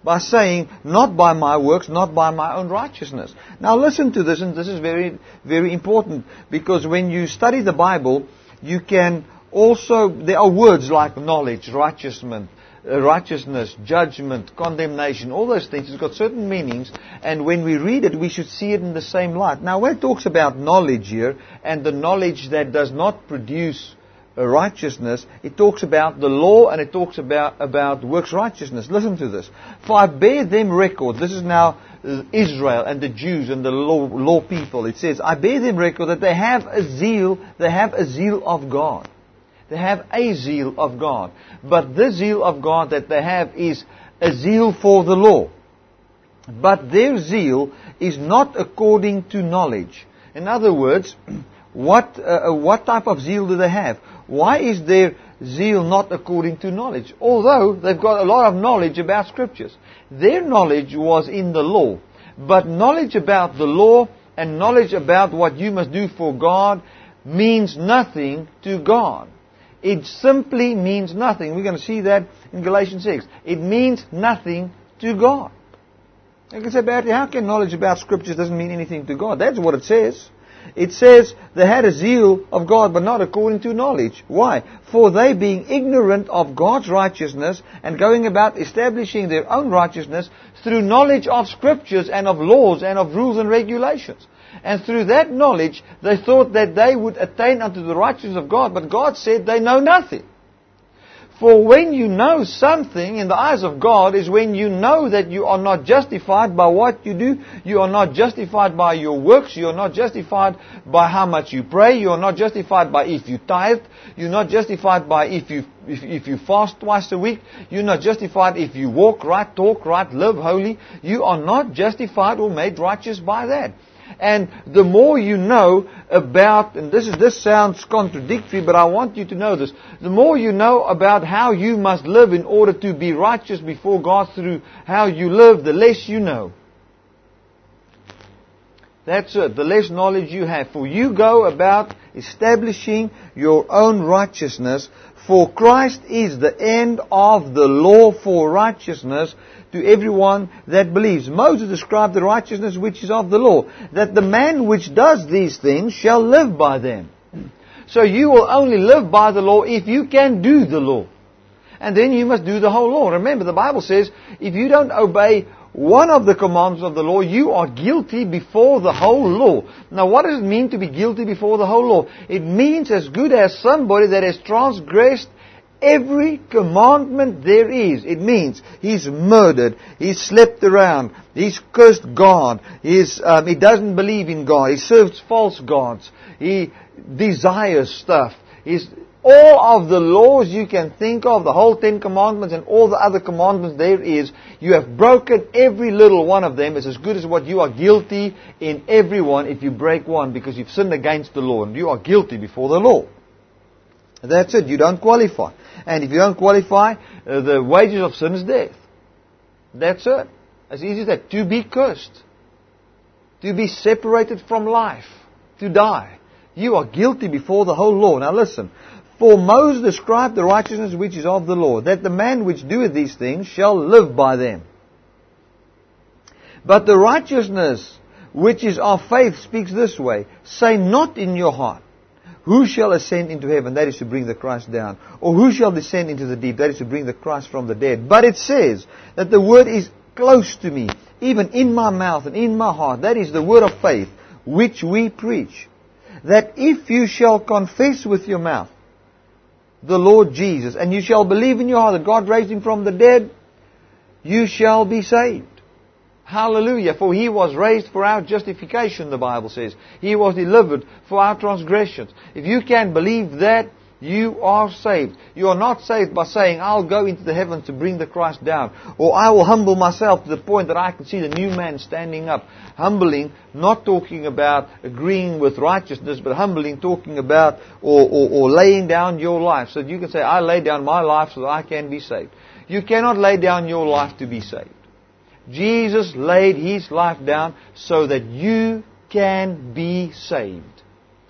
Speaker 1: By saying, not by my works, not by my own righteousness. Now listen to this, and this is very, very important, because when you study the Bible, you can also, there are words like knowledge, righteousness, uh, righteousness, judgment, condemnation, all those things. It's got certain meanings, and when we read it, we should see it in the same light. Now, when it talks about knowledge here, and the knowledge that does not produce righteousness, it talks about the law and it talks about, about works righteousness. Listen to this. For I bear them record. This is now uh, Israel and the Jews and the law, law people. It says, I bear them record that they have a zeal, they have a zeal of God. They have a zeal of God. But the zeal of God that they have is a zeal for the law. But their zeal is not according to knowledge. In other words, (clears throat) what, uh, uh, what type of zeal do they have? Why is their zeal not according to knowledge? Although they've got a lot of knowledge about scriptures. Their knowledge was in the law. But knowledge about the law and knowledge about what you must do for God means nothing to God. It simply means nothing. We're going to see that in Galatians 6. It means nothing to God. You can say, Barry, how can knowledge about scriptures doesn't mean anything to God? That's what it says. It says they had a zeal of God, but not according to knowledge. Why? For they being ignorant of God's righteousness and going about establishing their own righteousness through knowledge of scriptures and of laws and of rules and regulations. And through that knowledge, they thought that they would attain unto the righteousness of God, but God said they know nothing. For when you know something in the eyes of God is when you know that you are not justified by what you do, you are not justified by your works, you are not justified by how much you pray, you are not justified by if you tithe, you're not justified by if you if, if you fast twice a week, you're not justified if you walk right, talk right, live holy. You are not justified or made righteous by that. And the more you know about, and this is, this sounds contradictory, but I want you to know this. The more you know about how you must live in order to be righteous before God through how you live, the less you know. That's it. The less knowledge you have. For you go about establishing your own righteousness. For Christ is the end of the law for righteousness to everyone that believes. Moses described the righteousness which is of the law, that the man which does these things shall live by them. So you will only live by the law if you can do the law. And then you must do the whole law. Remember, the Bible says, if you don't obey one of the commandments of the law, you are guilty before the whole law. Now, what does it mean to be guilty before the whole law? It means as good as somebody that has transgressed every commandment there is. It means he's murdered, he's slept around, he's cursed God, he's, um, he doesn't believe in God, he serves false gods, he desires stuff. He's, all of the laws you can think of, the whole Ten Commandments and all the other commandments there is, you have broken every little one of them. It's as good as what you are guilty in every one if you break one because you've sinned against the law and you are guilty before the law. That's it. You don't qualify. And if you don't qualify, uh, the wages of sin is death. That's it. As easy as that. To be cursed. To be separated from life. To die. You are guilty before the whole law. Now listen. For Moses described the righteousness which is of the law, that the man which doeth these things shall live by them. But the righteousness which is of faith speaks this way. Say not in your heart, who shall ascend into heaven? That is to bring the Christ down. Or who shall descend into the deep? That is to bring the Christ from the dead. But it says that the word is close to me, even in my mouth and in my heart. That is the word of faith which we preach. That if you shall confess with your mouth the Lord Jesus, and you shall believe in your heart that God raised him from the dead, you shall be saved. Hallelujah. For he was raised for our justification, the Bible says. He was delivered for our transgressions. If you can believe that, you are saved. You are not saved by saying, I'll go into the heavens to bring the Christ down. Or I will humble myself to the point that I can see the new man standing up. Humbling, not talking about agreeing with righteousness, but humbling, talking about or, or, or laying down your life. So that you can say, I lay down my life so that I can be saved. You cannot lay down your life to be saved. Jesus laid his life down so that you can be saved.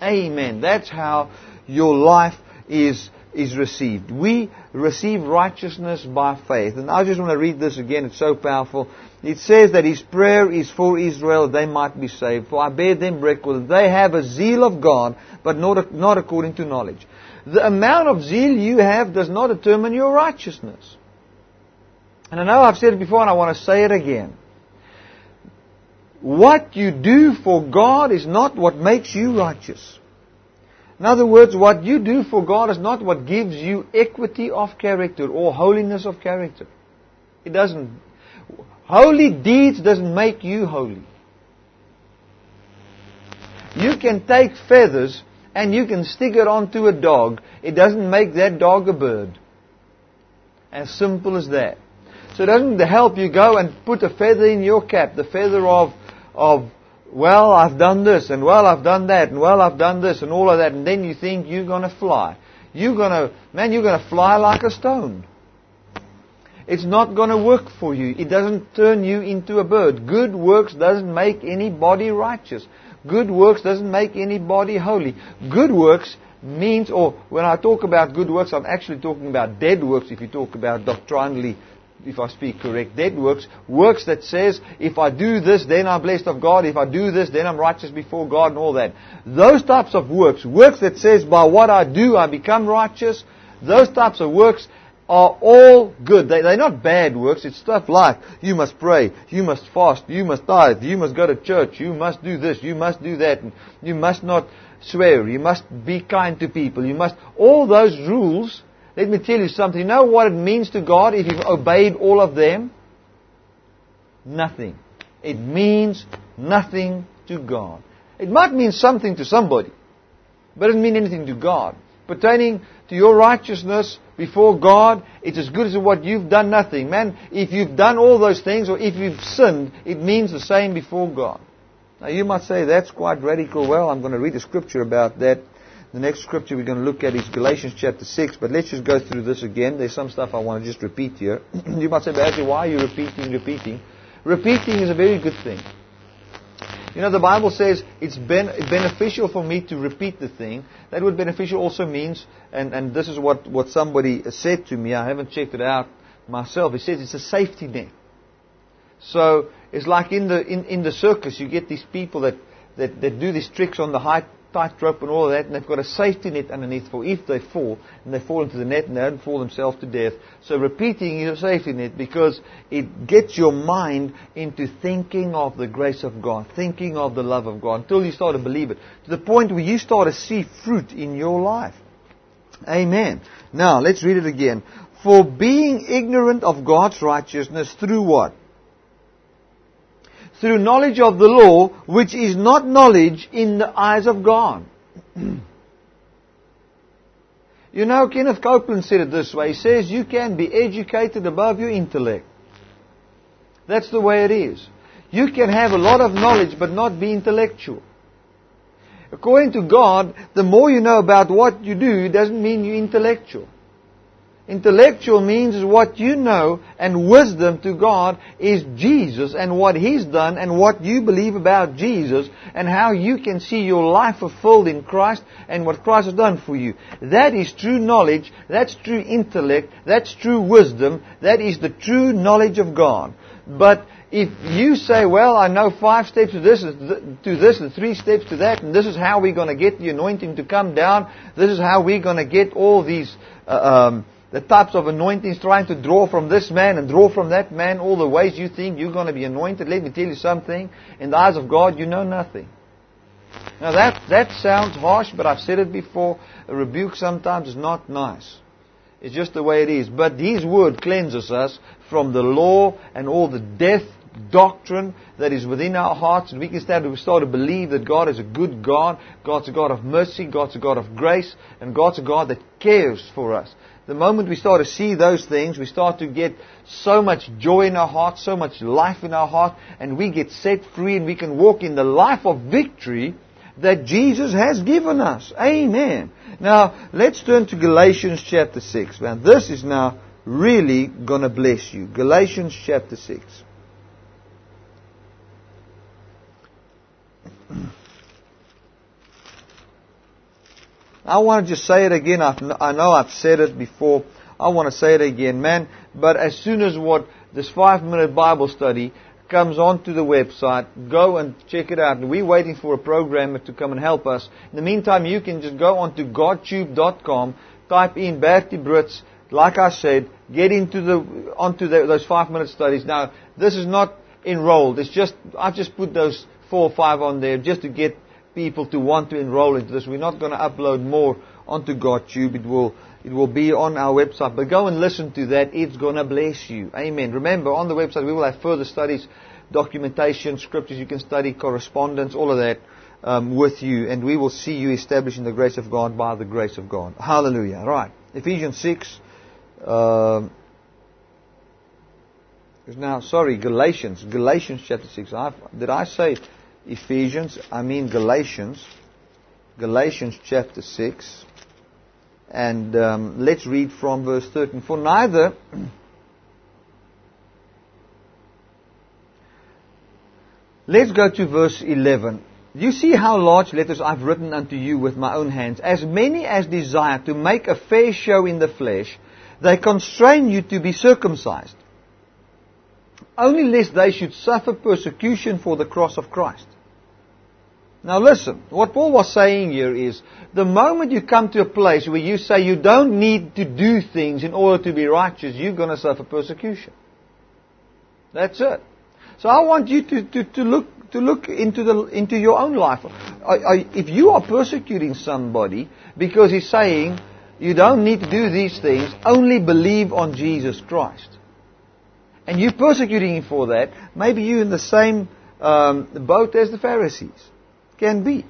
Speaker 1: Amen. That's how your life is is received. We receive righteousness by faith. And I just want to read this again, it's so powerful. It says that his prayer is for Israel, they might be saved. For I bear them record, that they have a zeal of God, but not, not according to knowledge. The amount of zeal you have does not determine your righteousness. And I know I've said it before and I want to say it again. What you do for God is not what makes you righteous. In other words, what you do for God is not what gives you equity of character or holiness of character. It doesn't. Holy deeds doesn't make you holy. You can take feathers and you can stick it onto a dog. It doesn't make that dog a bird. As simple as that. So it doesn't help you go and put a feather in your cap, the feather of, of well, I've done this, and well, I've done that, and well, I've done this, and all of that, and then you think you're going to fly. You're going to, man, you're going to fly like a stone. It's not going to work for you. It doesn't turn you into a bird. Good works doesn't make anybody righteous. Good works doesn't make anybody holy. Good works means, or when I talk about good works, I'm actually talking about dead works if you talk about doctrinally if I speak correct, dead works, works that says, if I do this, then I'm blessed of God, if I do this, then I'm righteous before God and all that. Those types of works, works that says, by what I do, I become righteous, those types of works are all good. They, they're not bad works. It's stuff like, you must pray, you must fast, you must tithe, you must go to church, you must do this, you must do that, and you must not swear, you must be kind to people, you must, all those rules let me tell you something. You know what it means to God if you've obeyed all of them? Nothing. It means nothing to God. It might mean something to somebody, but it doesn't mean anything to God. Pertaining to your righteousness before God, it's as good as what you've done nothing. Man, if you've done all those things or if you've sinned, it means the same before God. Now you might say that's quite radical. Well, I'm going to read a scripture about that the next scripture we're going to look at is Galatians chapter 6, but let's just go through this again. There's some stuff I want to just repeat here. (clears throat) you might say, but actually, why are you repeating, repeating? Repeating is a very good thing. You know, the Bible says it's ben- beneficial for me to repeat the thing. That word beneficial also means, and, and this is what, what somebody said to me, I haven't checked it out myself. He says it's a safety net. So it's like in the in, in the circus, you get these people that, that, that do these tricks on the high tightrope and all of that, and they've got a safety net underneath for if they fall, and they fall into the net and they don't fall themselves to death. So repeating a safety net because it gets your mind into thinking of the grace of God, thinking of the love of God, until you start to believe it, to the point where you start to see fruit in your life. Amen. Now, let's read it again. For being ignorant of God's righteousness through what? Through knowledge of the law, which is not knowledge in the eyes of God. (clears throat) you know, Kenneth Copeland said it this way. He says, you can be educated above your intellect. That's the way it is. You can have a lot of knowledge but not be intellectual. According to God, the more you know about what you do doesn't mean you're intellectual. Intellectual means is what you know, and wisdom to God is Jesus and what He's done and what you believe about Jesus and how you can see your life fulfilled in Christ and what Christ has done for you. That is true knowledge, that's true intellect, that's true wisdom, that is the true knowledge of God. But if you say, well, I know five steps to this, to this, and three steps to that, and this is how we're going to get the anointing to come down, this is how we're going to get all these, uh, um, the types of anointings trying to draw from this man and draw from that man, all the ways you think you're going to be anointed. Let me tell you something. In the eyes of God, you know nothing. Now that, that sounds harsh, but I've said it before. A rebuke sometimes is not nice. It's just the way it is. But His Word cleanses us from the law and all the death doctrine that is within our hearts, and we can start to, start to believe that God is a good God, God's a God of mercy, God's a God of grace, and God's a God that cares for us. The moment we start to see those things, we start to get so much joy in our heart, so much life in our heart, and we get set free and we can walk in the life of victory that Jesus has given us. Amen. Now, let's turn to Galatians chapter 6. Now, this is now really going to bless you. Galatians chapter 6. I want to just say it again. I've, I know I've said it before. I want to say it again, man. But as soon as what this five minute Bible study comes onto the website, go and check it out. We're waiting for a programmer to come and help us. In the meantime, you can just go onto godtube.com, type in Bertie Brits, like I said, get into the, onto the, those five minute studies. Now, this is not enrolled. It's just, I've just put those four or five on there just to get people to want to enroll into this. We're not going to upload more onto GodTube. It will, it will be on our website. But go and listen to that. It's going to bless you. Amen. Remember, on the website we will have further studies, documentation, scriptures you can study, correspondence, all of that um, with you. And we will see you established in the grace of God by the grace of God. Hallelujah. Right. Ephesians 6. Uh, now, sorry, Galatians. Galatians chapter 6. I've, did I say Ephesians, I mean Galatians, Galatians chapter 6, and um, let's read from verse 13. For neither (clears throat) Let's go to verse 11. You see how large letters I've written unto you with my own hands. As many as desire to make a fair show in the flesh, they constrain you to be circumcised. Only lest they should suffer persecution for the cross of Christ. Now listen, what Paul was saying here is, the moment you come to a place where you say you don't need to do things in order to be righteous, you're going to suffer persecution. That's it. So I want you to, to, to look to look into the into your own life. I, I, if you are persecuting somebody because he's saying you don't need to do these things, only believe on Jesus Christ, and you're persecuting him for that, maybe you're in the same um, boat as the Pharisees can be.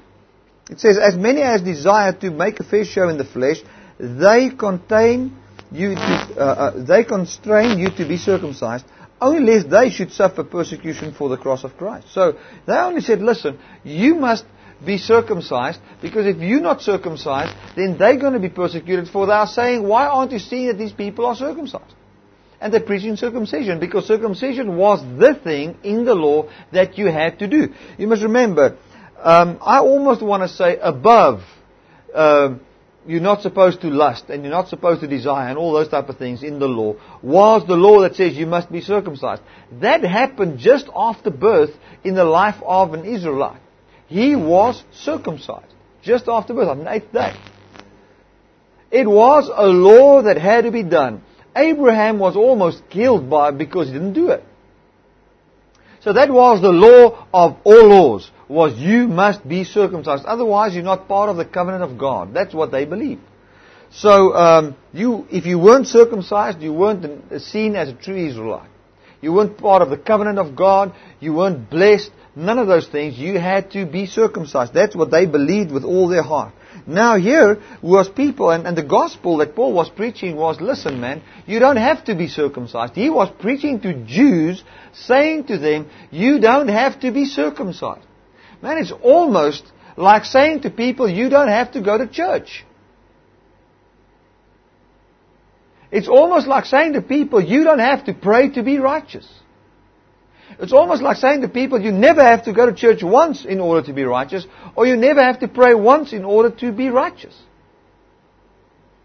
Speaker 1: It says, as many as desire to make a fair show in the flesh, they contain you to, uh, uh, they constrain you to be circumcised, only lest they should suffer persecution for the cross of Christ. So they only said, listen, you must be circumcised, because if you're not circumcised, then they're going to be persecuted for they are saying, why aren't you seeing that these people are circumcised? And they're preaching circumcision, because circumcision was the thing in the law that you had to do. You must remember, um, I almost want to say above. Uh, you're not supposed to lust and you're not supposed to desire and all those type of things in the law was the law that says you must be circumcised. That happened just after birth in the life of an Israelite. He was circumcised just after birth on the eighth day. It was a law that had to be done. Abraham was almost killed by it because he didn't do it. So that was the law of all laws, was you must be circumcised. Otherwise you're not part of the covenant of God. That's what they believed. So, um, you, if you weren't circumcised, you weren't seen as a true Israelite. You weren't part of the covenant of God. You weren't blessed. None of those things. You had to be circumcised. That's what they believed with all their heart. Now here was people, and, and the gospel that Paul was preaching was, listen man, you don't have to be circumcised. He was preaching to Jews, saying to them, you don't have to be circumcised. Man, it's almost like saying to people, you don't have to go to church. It's almost like saying to people, you don't have to pray to be righteous. It's almost like saying to people, you never have to go to church once in order to be righteous, or you never have to pray once in order to be righteous.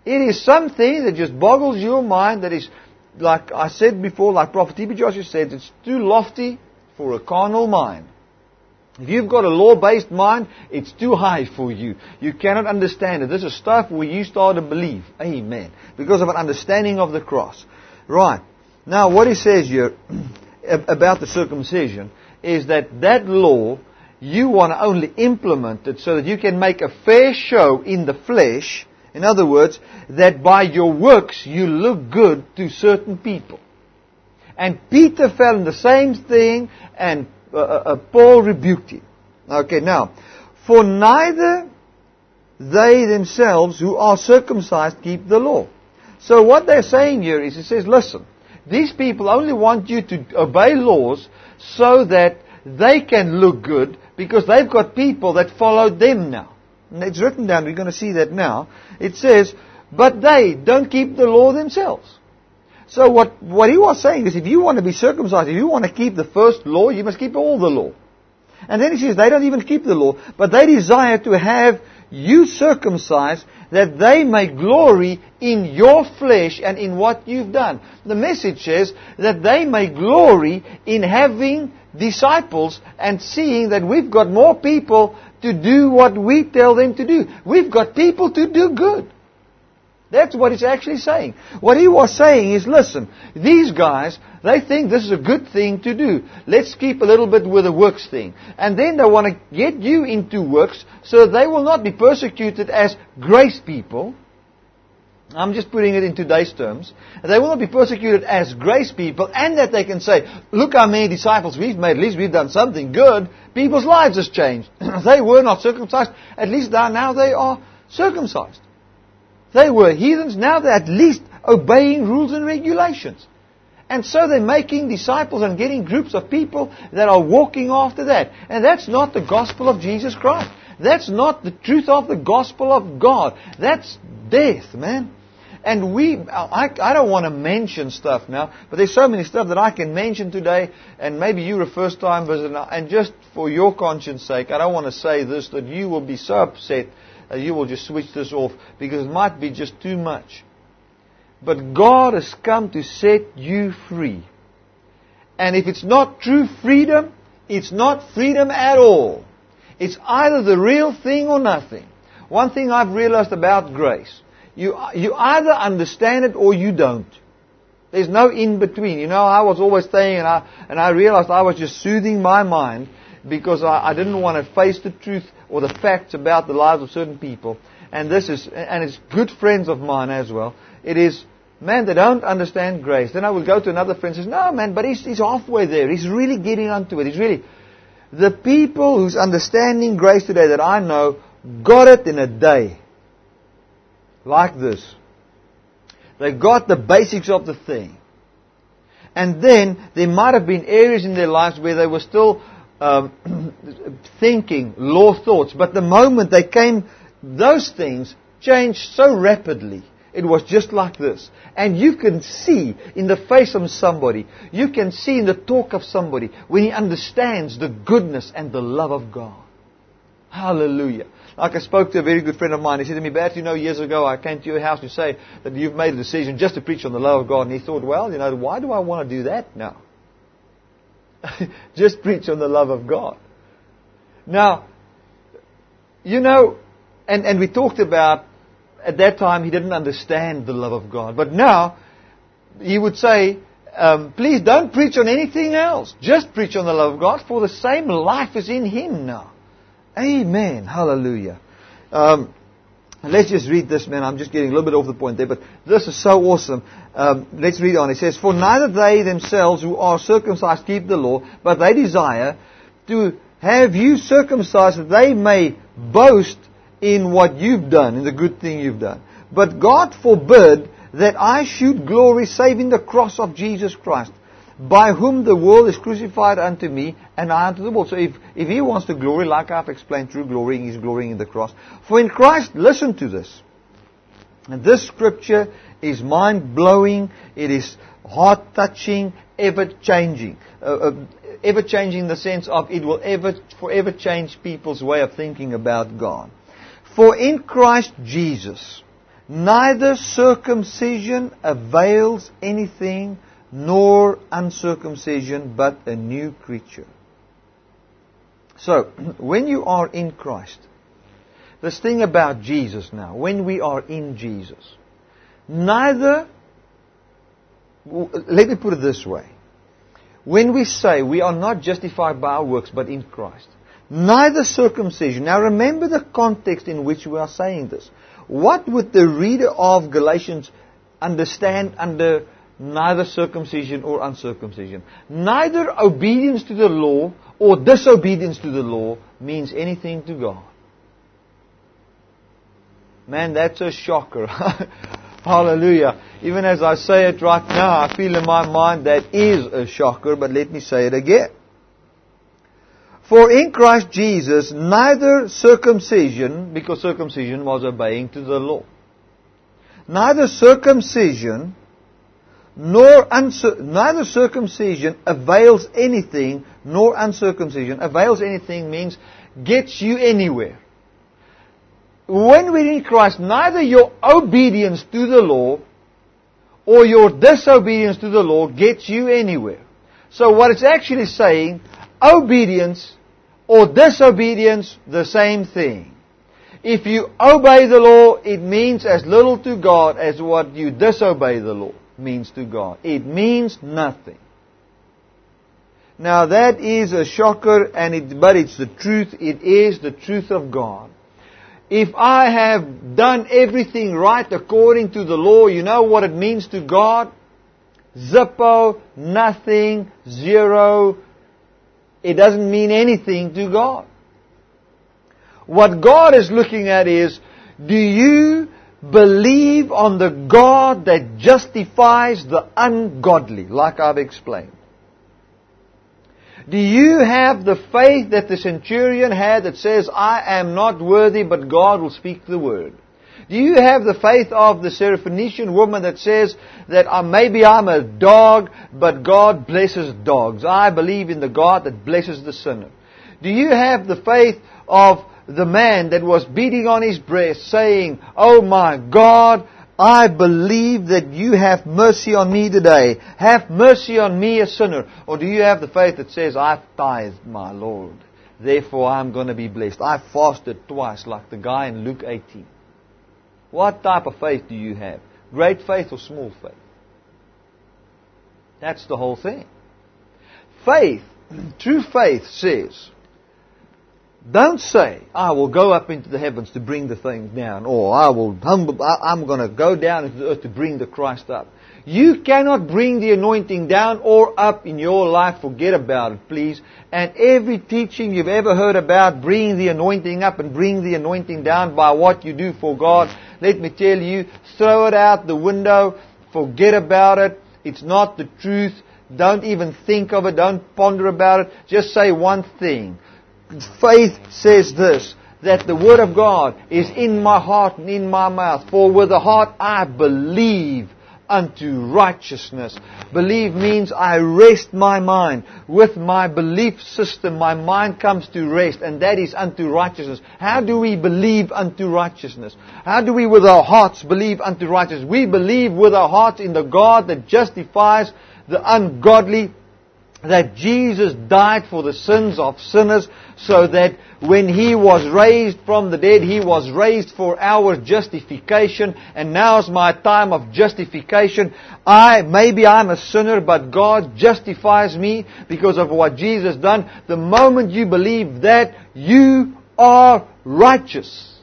Speaker 1: It is something that just boggles your mind that is, like I said before, like Prophet T.B. Joshua said, it's too lofty for a carnal mind. If you've got a law-based mind, it's too high for you. You cannot understand it. This is stuff where you start to believe. Amen. Because of an understanding of the cross. Right. Now, what he says here, (clears throat) about the circumcision is that that law, you want to only implement it so that you can make a fair show in the flesh. In other words, that by your works you look good to certain people. And Peter fell in the same thing and uh, uh, uh Paul rebuked him. Okay, now, for neither they themselves who are circumcised keep the law. So what they're saying here is, it says, listen, these people only want you to obey laws so that they can look good because they've got people that follow them now. And it's written down, we're going to see that now. It says, but they don't keep the law themselves. So what, what he was saying is if you want to be circumcised, if you want to keep the first law, you must keep all the law. And then he says they don't even keep the law, but they desire to have you circumcised that they may glory in your flesh and in what you've done. The message says that they may glory in having disciples and seeing that we've got more people to do what we tell them to do. We've got people to do good. That's what he's actually saying. What he was saying is, listen, these guys, they think this is a good thing to do. Let's keep a little bit with the works thing. And then they want to get you into works so they will not be persecuted as grace people. I'm just putting it in today's terms. They will not be persecuted as grace people and that they can say, look how many disciples we've made, at least we've done something good. People's lives has changed. (clears throat) they were not circumcised, at least now they are circumcised. They were heathens, now they're at least obeying rules and regulations. And so they're making disciples and getting groups of people that are walking after that. And that's not the gospel of Jesus Christ. That's not the truth of the gospel of God. That's death, man. And we, I, I don't want to mention stuff now, but there's so many stuff that I can mention today, and maybe you're a first time visitor, and just for your conscience sake, I don't want to say this, that you will be so upset you will just switch this off because it might be just too much. But God has come to set you free. And if it's not true freedom, it's not freedom at all. It's either the real thing or nothing. One thing I've realized about grace, you, you either understand it or you don't. There's no in between. You know, I was always saying, and I, and I realized I was just soothing my mind because I, I didn't want to face the truth or the facts about the lives of certain people. And this is, and it's good friends of mine as well. It is, man, they don't understand grace. Then I will go to another friend and says, no, man, but he's, he's halfway there. He's really getting onto it. He's really, the people who's understanding grace today that I know got it in a day. Like this. They got the basics of the thing. And then there might have been areas in their lives where they were still um, (clears throat) thinking, law thoughts. But the moment they came, those things changed so rapidly. It was just like this. And you can see in the face of somebody, you can see in the talk of somebody when he understands the goodness and the love of God. Hallelujah. Like I spoke to a very good friend of mine. He said to me, Bert, you know, years ago I came to your house to say that you've made a decision just to preach on the love of God. And he thought, well, you know, why do I want to do that now? (laughs) Just preach on the love of God. Now, you know, and, and we talked about at that time he didn't understand the love of God. But now, he would say, um, please don't preach on anything else. Just preach on the love of God, for the same life is in him now. Amen. Hallelujah. Um, Let's just read this, man. I'm just getting a little bit off the point there, but this is so awesome. Um, let's read on. It says, For neither they themselves who are circumcised keep the law, but they desire to have you circumcised that they may boast in what you've done, in the good thing you've done. But God forbid that I should glory save in the cross of Jesus Christ by whom the world is crucified unto me, and I unto the world. So if, if he wants to glory, like I've explained, true glorying is glorying in the cross. For in Christ, listen to this. And this scripture is mind blowing, it is heart touching, ever changing. Uh, uh, ever changing in the sense of it will ever, forever change people's way of thinking about God. For in Christ Jesus, neither circumcision avails anything, nor uncircumcision, but a new creature. So, (clears throat) when you are in Christ, this thing about Jesus now, when we are in Jesus, neither, let me put it this way. When we say we are not justified by our works, but in Christ, neither circumcision. Now remember the context in which we are saying this. What would the reader of Galatians understand under neither circumcision or uncircumcision. Neither obedience to the law or disobedience to the law means anything to God. Man, that's a shocker. (laughs) Hallelujah. Even as I say it right now, I feel in my mind that is a shocker, but let me say it again. For in Christ Jesus, neither circumcision, because circumcision was obeying to the law, neither circumcision nor uncir- neither circumcision avails anything, nor uncircumcision avails anything means gets you anywhere. When we're in Christ, neither your obedience to the law or your disobedience to the law gets you anywhere. So what it's actually saying, obedience or disobedience, the same thing. If you obey the law, it means as little to God as what you disobey the law means to God. It means nothing. Now that is a shocker, and it, but it's the truth. It is the truth of God. If I have done everything right according to the law, you know what it means to God? Zippo, nothing, zero. It doesn't mean anything to God. What God is looking at is, do you believe on the God that justifies the ungodly, like I've explained? Do you have the faith that the centurion had that says, I am not worthy, but God will speak the word? Do you have the faith of the Syrophoenician woman that says that uh, maybe I'm a dog, but God blesses dogs? I believe in the God that blesses the sinner. Do you have the faith of the man that was beating on his breast saying, Oh my God, I believe that you have mercy on me today. Have mercy on me, a sinner. Or do you have the faith that says, I've tithed my Lord. Therefore I'm going to be blessed. I fasted twice like the guy in Luke 18. What type of faith do you have? Great faith or small faith? That's the whole thing. Faith, (clears throat) true faith says, don't say, I will go up into the heavens to bring the things down, or I will humble, I'm going to go down into the earth to bring the Christ up. You cannot bring the anointing down or up in your life. Forget about it, please. And every teaching you've ever heard about bringing the anointing up and bringing the anointing down by what you do for God, let me tell you, throw it out the window. Forget about it. It's not the truth. Don't even think of it. Don't ponder about it. Just say one thing faith says this, that the Word of God is in my heart and in my mouth. For with the heart I believe unto righteousness. Believe means I rest my mind. With my belief system, my mind comes to rest, and that is unto righteousness. How do we believe unto righteousness? How do we with our hearts believe unto righteousness? We believe with our hearts in the God that justifies the ungodly that Jesus died for the sins of sinners so that when He was raised from the dead, He was raised for our justification and now's my time of justification. I, maybe I'm a sinner, but God justifies me because of what Jesus done. The moment you believe that, you are righteous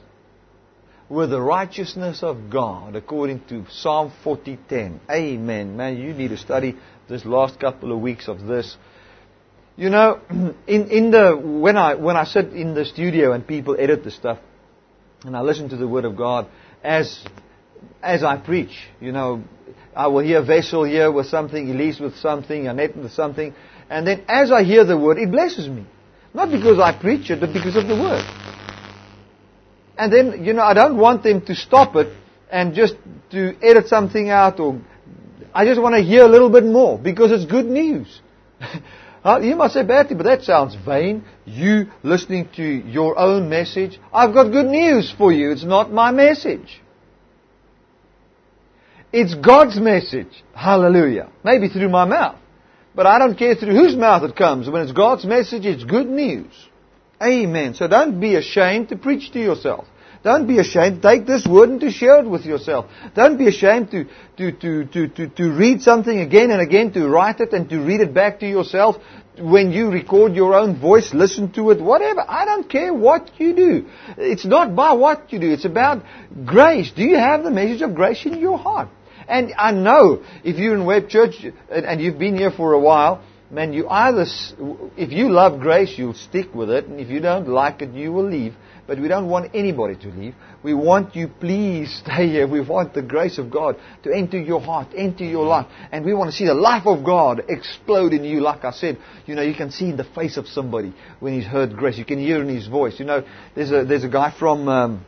Speaker 1: with the righteousness of God according to Psalm 40:10. Amen. Man, you need to study this last couple of weeks of this. You know, (clears throat) in, in the, when I, when I sit in the studio and people edit the stuff, and I listen to the Word of God as, as I preach, you know, I will hear Wessel here with something, Elise with something, Annette with something, and then as I hear the Word, it blesses me. Not because I preach it, but because of the Word. And then, you know, I don't want them to stop it and just to edit something out or I just want to hear a little bit more because it's good news. (laughs) you might say, Bertie, but that sounds vain. You listening to your own message. I've got good news for you. It's not my message. It's God's message. Hallelujah. Maybe through my mouth. But I don't care through whose mouth it comes. When it's God's message, it's good news. Amen. So don't be ashamed to preach to yourself. Don't be ashamed take this word and to share it with yourself. Don't be ashamed to, to, to, to, to, to read something again and again, to write it and to read it back to yourself. When you record your own voice, listen to it, whatever. I don't care what you do. It's not by what you do. It's about grace. Do you have the message of grace in your heart? And I know if you're in Web Church and you've been here for a while, man, you either, if you love grace, you'll stick with it, and if you don't like it, you will leave. But we don't want anybody to leave. We want you, please stay here. We want the grace of God to enter your heart, enter your life. And we want to see the life of God explode in you. Like I said, you know, you can see in the face of somebody when he's heard grace. You can hear in his voice. You know, there's a, there's a guy from um,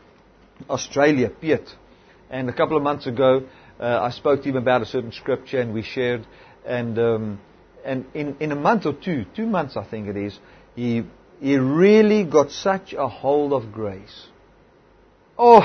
Speaker 1: Australia, Piet. And a couple of months ago, uh, I spoke to him about a certain scripture and we shared. And, um, and in, in a month or two, two months I think it is, he, he really got such a hold of grace. Oh,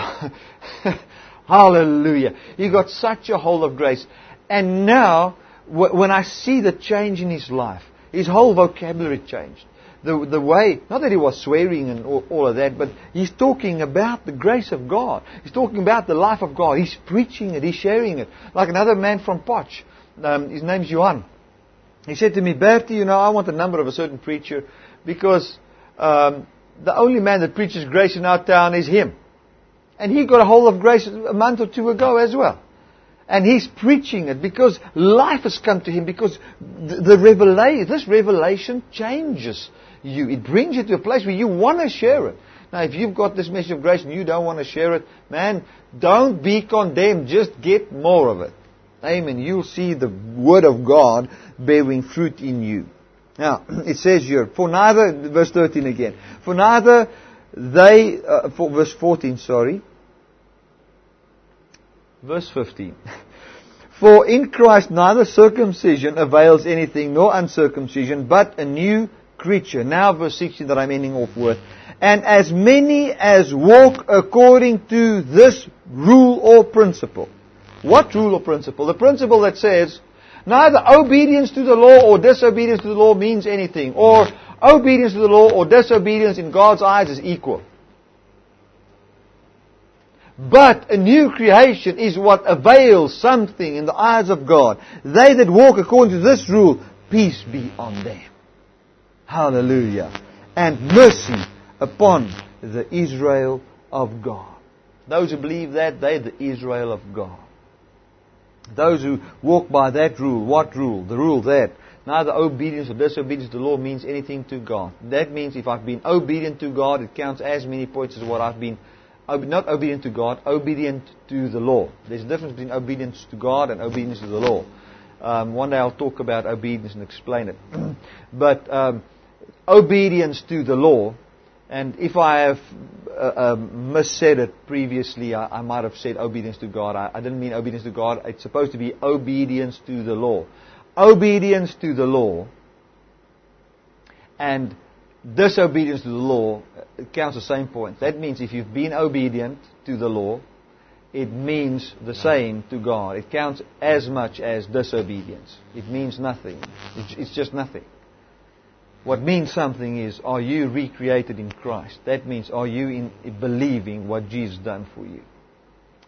Speaker 1: (laughs) hallelujah. He got such a hold of grace. And now, when I see the change in his life, his whole vocabulary changed. The, the way, not that he was swearing and all, all, of that, but he's talking about the grace of God. He's talking about the life of God. He's preaching it. He's sharing it. Like another man from Potch. Um, his name's Johan. He said to me, Bertie, you know, I want the number of a certain preacher because um, the only man that preaches grace in our town is him. And he got a hold of grace a month or two ago as well. And he's preaching it because life has come to him because the, the revelation, this revelation changes you. It brings you to a place where you want to share it. Now, if you've got this message of grace and you don't want to share it, man, don't be condemned. Just get more of it. Amen. You'll see the Word of God bearing fruit in you. Now, it says here, for neither, verse 13 again, for neither they, uh, for verse 14, sorry, verse 15. (laughs) For in Christ neither circumcision avails anything nor uncircumcision, but a new creature. Now verse 16 that I'm ending off with. And as many as walk according to this rule or principle. What rule or principle? The principle that says neither obedience to the law or disobedience to the law means anything, or obedience to the law or disobedience in God's eyes is equal. But a new creation is what avails something in the eyes of God. They that walk according to this rule, peace be on them. Hallelujah. And mercy upon the Israel of God. Those who believe that, they're the Israel of God. Those who walk by that rule, what rule? The rule that neither obedience or disobedience to the law means anything to God. That means if I've been obedient to God, it counts as many points as what I've been not obedient to God, obedient to the law. There's a difference between obedience to God and obedience to the law. Um, one day I'll talk about obedience and explain it. (clears throat) but um, obedience to the law, and if I have uh, um, missaid it previously, I, I, might have said obedience to God. I, I didn't mean obedience to God. It's supposed to be obedience to the law. Obedience to the law and disobedience to the law counts the same point. That means if you've been obedient to the law, it means the same to God. It counts as much as disobedience. It means nothing. It's just nothing. What means something is, are you recreated in Christ? That means, are you in believing what Jesus done for you?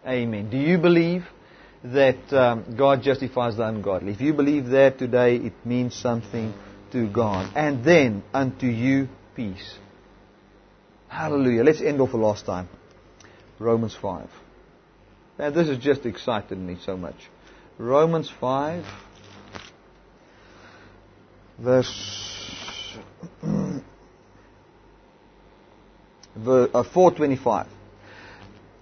Speaker 1: Amen. Do you believe that um, God justifies the ungodly? If you believe that today, it means something to God. And then unto you peace. Hallelujah. Let's end off the last time. Romans 5. And this has just excited me so much. Romans 5, verse, verse uh, Uh, 425.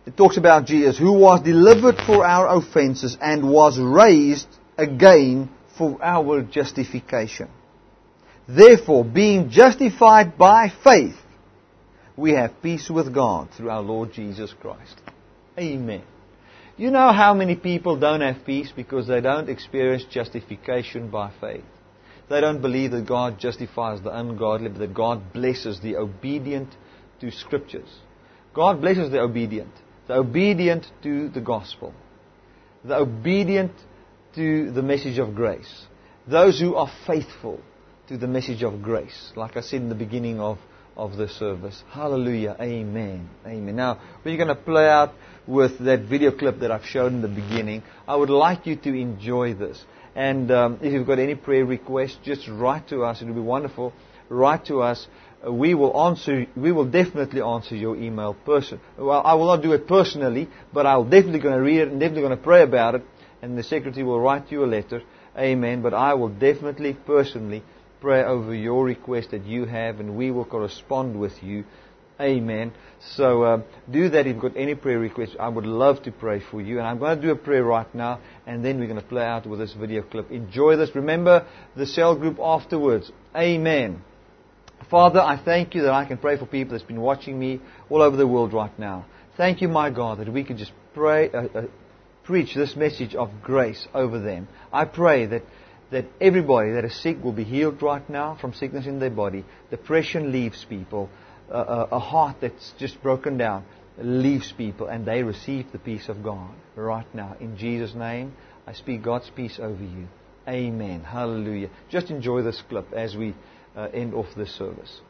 Speaker 1: It talks about Jesus, who was delivered for our offenses and was raised again for our justification. Therefore, being justified by faith, we have peace with God through our Lord Jesus Christ. Amen. You know how many people don't have peace because they don't experience justification by faith. They don't believe that God justifies the ungodly, but that God blesses the obedient to scriptures. God blesses the obedient, the obedient to the gospel, the obedient to the message of grace, those who are faithful to the message of grace, like I said in the beginning of, of the service. Hallelujah. Amen. Amen. Now, we're going to play out with that video clip that I've shown in the beginning. I would like you to enjoy this. And um, if you've got any prayer requests, just write to us. It will be wonderful. Write to us. We will answer. We will definitely answer your email person. Well, I will not do it personally, but I'll definitely going to read it and definitely going to pray about it. And the secretary will write you a letter. Amen. But I will definitely personally pray over your request that you have, and we will correspond with you. Amen. So uh, do that if you've got any prayer requests. I would love to pray for you. And I'm going to do a prayer right now, and then we're going to play out with this video clip. Enjoy this. Remember the cell group afterwards. Amen. Father, I thank you that I can pray for people that's been watching me all over the world right now. Thank you, my God, that we can just pray, uh, uh, preach this message of grace over them. I pray that, that everybody that is sick will be healed right now from sickness in their body. Depression leaves people. Uh, a, heart that's just broken down leaves people and they receive the peace of God right now. In Jesus' name, I speak God's peace over you. Amen. Hallelujah. Just enjoy this clip as we uh, end off this service.